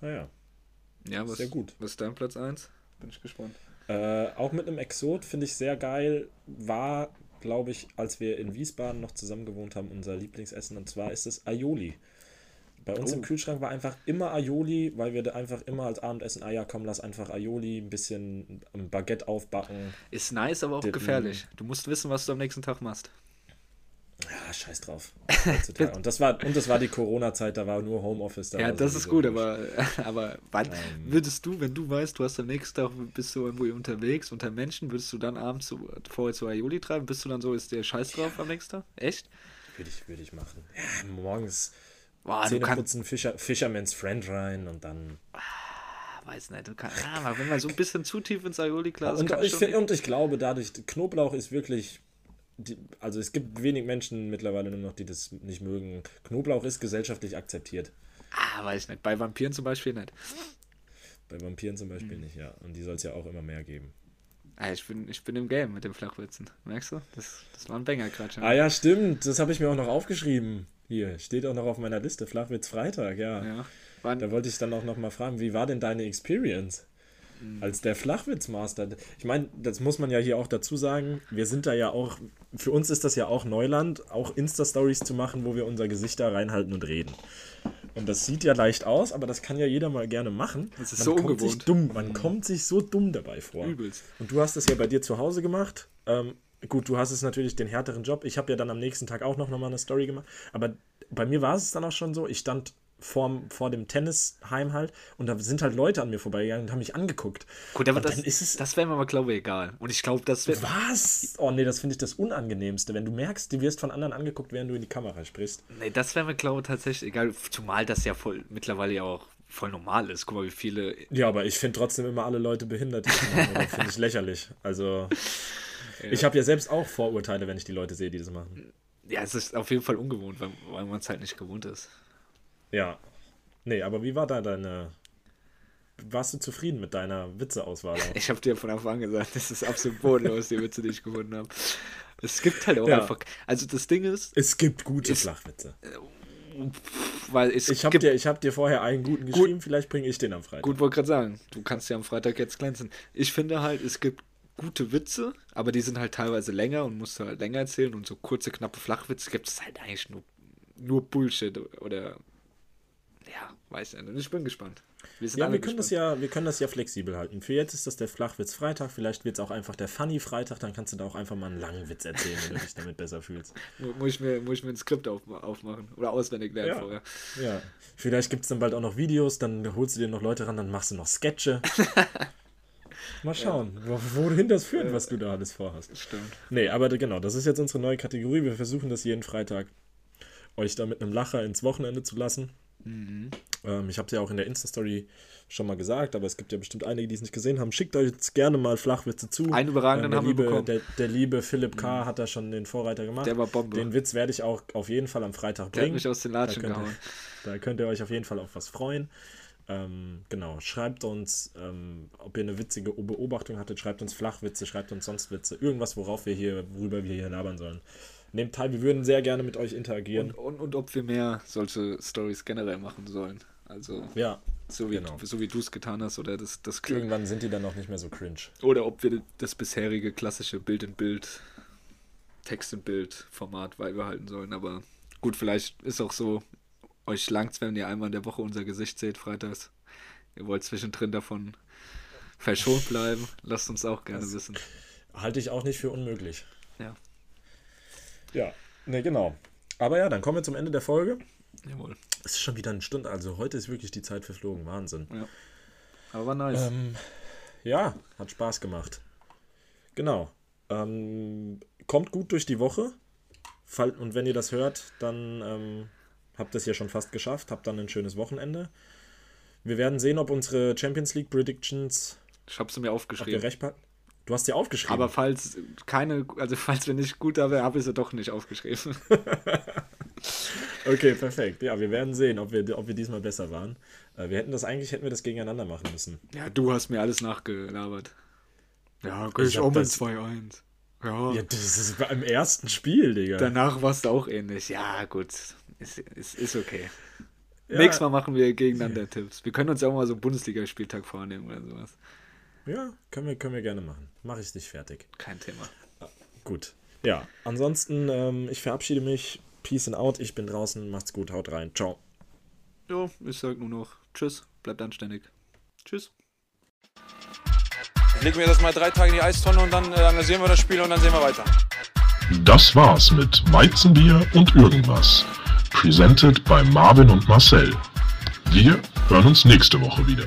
Naja. Ja, was, sehr gut. Was ist dein Platz 1? Bin ich gespannt. Äh, auch mit einem Exot finde ich sehr geil. War, glaube ich, als wir in Wiesbaden noch zusammen gewohnt haben, unser Lieblingsessen. Und zwar ist es Aioli. Bei uns oh. im Kühlschrank war einfach immer Aioli, weil wir da einfach immer als Abendessen, ah ja, komm, lass einfach Aioli, ein bisschen ein Baguette aufbacken. Ist nice, aber auch dippen. gefährlich. Du musst wissen, was du am nächsten Tag machst. Ja, scheiß drauf. und das war und das war die Corona-Zeit, da war nur Homeoffice da. Ja, das ist gut, aber, aber wann ähm, würdest du, wenn du weißt, du hast am nächsten Tag bist du irgendwo unterwegs unter Menschen, würdest du dann abends so, vorher zu Aioli treiben? Bist du dann so, ist der Scheiß drauf am nächsten Tag? Echt? Würde ich, würde ich machen. Ja, morgens Boah, Zähne putzen, Fischer, Fisherman's Friend rein und dann. Ah, weiß nicht, du kannst, ah, aber wenn man so ein bisschen zu tief ins Aioli-Glas und, ich, und ich glaube, dadurch, Knoblauch ist wirklich die, also es gibt wenig Menschen mittlerweile nur noch, die das nicht mögen. Knoblauch ist gesellschaftlich akzeptiert. Ah, weiß ich nicht. Bei Vampiren zum Beispiel nicht. Bei Vampiren zum Beispiel mhm. nicht, ja. Und die soll es ja auch immer mehr geben. Ah, ich, bin, ich bin im Game mit dem Flachwitzen. Merkst du? Das, das war ein Banger gerade schon. Ah ja, stimmt. Das habe ich mir auch noch aufgeschrieben. Hier, steht auch noch auf meiner Liste. Flachwitz Freitag, ja. ja. Da wollte ich dann auch noch mal fragen, wie war denn deine Experience? Mhm. als der Flachwitzmaster. Ich meine, das muss man ja hier auch dazu sagen. Wir sind da ja auch, für uns ist das ja auch Neuland, auch Insta-Stories zu machen, wo wir unser Gesicht da reinhalten und reden. Und das sieht ja leicht aus, aber das kann ja jeder mal gerne machen. Das ist man so kommt ungewohnt. Sich dumm, man mhm. kommt sich so dumm dabei vor. Übelst. Und du hast das ja bei dir zu Hause gemacht. Ähm, gut, du hast es natürlich den härteren Job. Ich habe ja dann am nächsten Tag auch noch mal eine Story gemacht. Aber bei mir war es dann auch schon so, ich stand vor, vor dem Tennisheim halt und da sind halt Leute an mir vorbeigegangen und haben mich angeguckt. Gut, aber das, es, das wäre mir aber, glaube ich, egal. Und ich glaube, das wäre. Was? Oh nee, das finde ich das Unangenehmste, wenn du merkst, du wirst von anderen angeguckt, während du in die Kamera sprichst. Nee, das wäre mir, glaube ich, tatsächlich egal. Zumal das ja voll mittlerweile ja auch voll normal ist. Guck mal, wie viele. Ja, aber ich finde trotzdem immer alle Leute behindert. finde ich lächerlich. Also. Ja. Ich habe ja selbst auch Vorurteile, wenn ich die Leute sehe, die das machen. Ja, es ist auf jeden Fall ungewohnt, weil, weil man es halt nicht gewohnt ist. Ja. Nee, aber wie war da deine warst du zufrieden mit deiner Witzeauswahl? Ich habe dir von Anfang an gesagt, das ist absolut bodenlos, die Witze, die ich gefunden habe. Es gibt halt auch ja. einfach. Also das Ding ist. Es gibt gute ist, Flachwitze. Weil es ich habe dir, hab dir vorher einen guten geschrieben, gut, vielleicht bringe ich den am Freitag. Gut, wollte gerade sagen, du kannst ja am Freitag jetzt glänzen. Ich finde halt, es gibt gute Witze, aber die sind halt teilweise länger und musst du halt länger erzählen und so kurze, knappe Flachwitze gibt es halt eigentlich nur, nur Bullshit oder ja, weiß ich nicht. Ich bin gespannt. Wir ja, wir können, das ja, wir können das ja flexibel halten. Für jetzt ist das der Flachwitz Freitag, vielleicht wird es auch einfach der Funny Freitag, dann kannst du da auch einfach mal einen langen Witz erzählen, wenn du dich damit besser fühlst. Muss ich mir, muss ich mir ein Skript auf, aufmachen oder auswendig lernen ja. vorher. Ja, vielleicht gibt es dann bald auch noch Videos, dann holst du dir noch Leute ran, dann machst du noch Sketche. Mal schauen, ja. wohin das führt, ja. was du da alles vorhast. Stimmt. Nee, aber genau, das ist jetzt unsere neue Kategorie. Wir versuchen das jeden Freitag, euch da mit einem Lacher ins Wochenende zu lassen. Mhm. Ähm, ich habe es ja auch in der Insta-Story schon mal gesagt, aber es gibt ja bestimmt einige, die es nicht gesehen haben. Schickt euch jetzt gerne mal Flachwitze zu. Einen überragenden ähm, haben liebe, wir bekommen. Der, der liebe Philipp K. Mhm. hat da schon den Vorreiter gemacht. Der war Bombe. Den Witz werde ich auch auf jeden Fall am Freitag bringen. Der hat mich aus den Latschen da gehauen. Ihr, da könnt ihr euch auf jeden Fall auf was freuen. Ähm, genau, schreibt uns, ähm, ob ihr eine witzige Beobachtung hattet, schreibt uns Flachwitze, schreibt uns sonst Witze, irgendwas, worauf wir hier, worüber wir hier labern sollen. Nehmt teil, wir würden sehr gerne mit euch interagieren. Und, und, und ob wir mehr solche Stories generell machen sollen. Also, ja, so wie, genau. so wie du es getan hast, oder das, das Irgendwann sind die dann auch nicht mehr so cringe. Oder ob wir das bisherige klassische Bild in Bild, Text in Bild Format beibehalten sollen. Aber gut, vielleicht ist auch so, euch langt's, wenn ihr einmal in der Woche unser Gesicht seht, freitags. Ihr wollt zwischendrin davon verschont bleiben. Lasst uns auch gerne das wissen. Halte ich auch nicht für unmöglich. Ja. Ja, ne, genau. Aber ja, dann kommen wir zum Ende der Folge. Jawohl. Es ist schon wieder eine Stunde, also heute ist wirklich die Zeit verflogen. Wahnsinn. Ja. Aber war nice. Ähm, ja, hat Spaß gemacht. Genau. Ähm, kommt gut durch die Woche. Und wenn ihr das hört, dann ähm, habt ihr es ja schon fast geschafft, habt dann ein schönes Wochenende. Wir werden sehen, ob unsere Champions League Predictions. Ich habe sie mir aufgeschrieben. Habt ihr recht, Du hast sie aufgeschrieben. Aber falls keine, also falls wir nicht gut da wären, habe ich sie doch nicht aufgeschrieben. okay, perfekt. Ja, wir werden sehen, ob wir, ob wir diesmal besser waren. Äh, wir hätten das eigentlich, hätten wir das gegeneinander machen müssen. Ja, du hast mir alles nachgelabert. Ja, ich, ich auch mit 2-1. Ja. ja, das ist beim ersten Spiel, Digga. Danach warst du auch ähnlich. Ja, gut. Ist, ist, ist okay. Ja. Nächstes Mal machen wir gegeneinander Tipps. Wir können uns ja auch mal so einen Bundesligaspieltag vornehmen oder sowas. Ja, können wir, können wir gerne machen. Mache ich dich fertig. Kein Thema. Gut. Ja, ansonsten, ähm, ich verabschiede mich. Peace and out. Ich bin draußen. Macht's gut. Haut rein. Ciao. Jo, ich sag nur noch Tschüss. Bleibt anständig. Tschüss. Legen wir das mal drei Tage in die Eistonne und dann äh, analysieren wir das Spiel und dann sehen wir weiter. Das war's mit Weizenbier und irgendwas. Presented bei Marvin und Marcel. Wir hören uns nächste Woche wieder.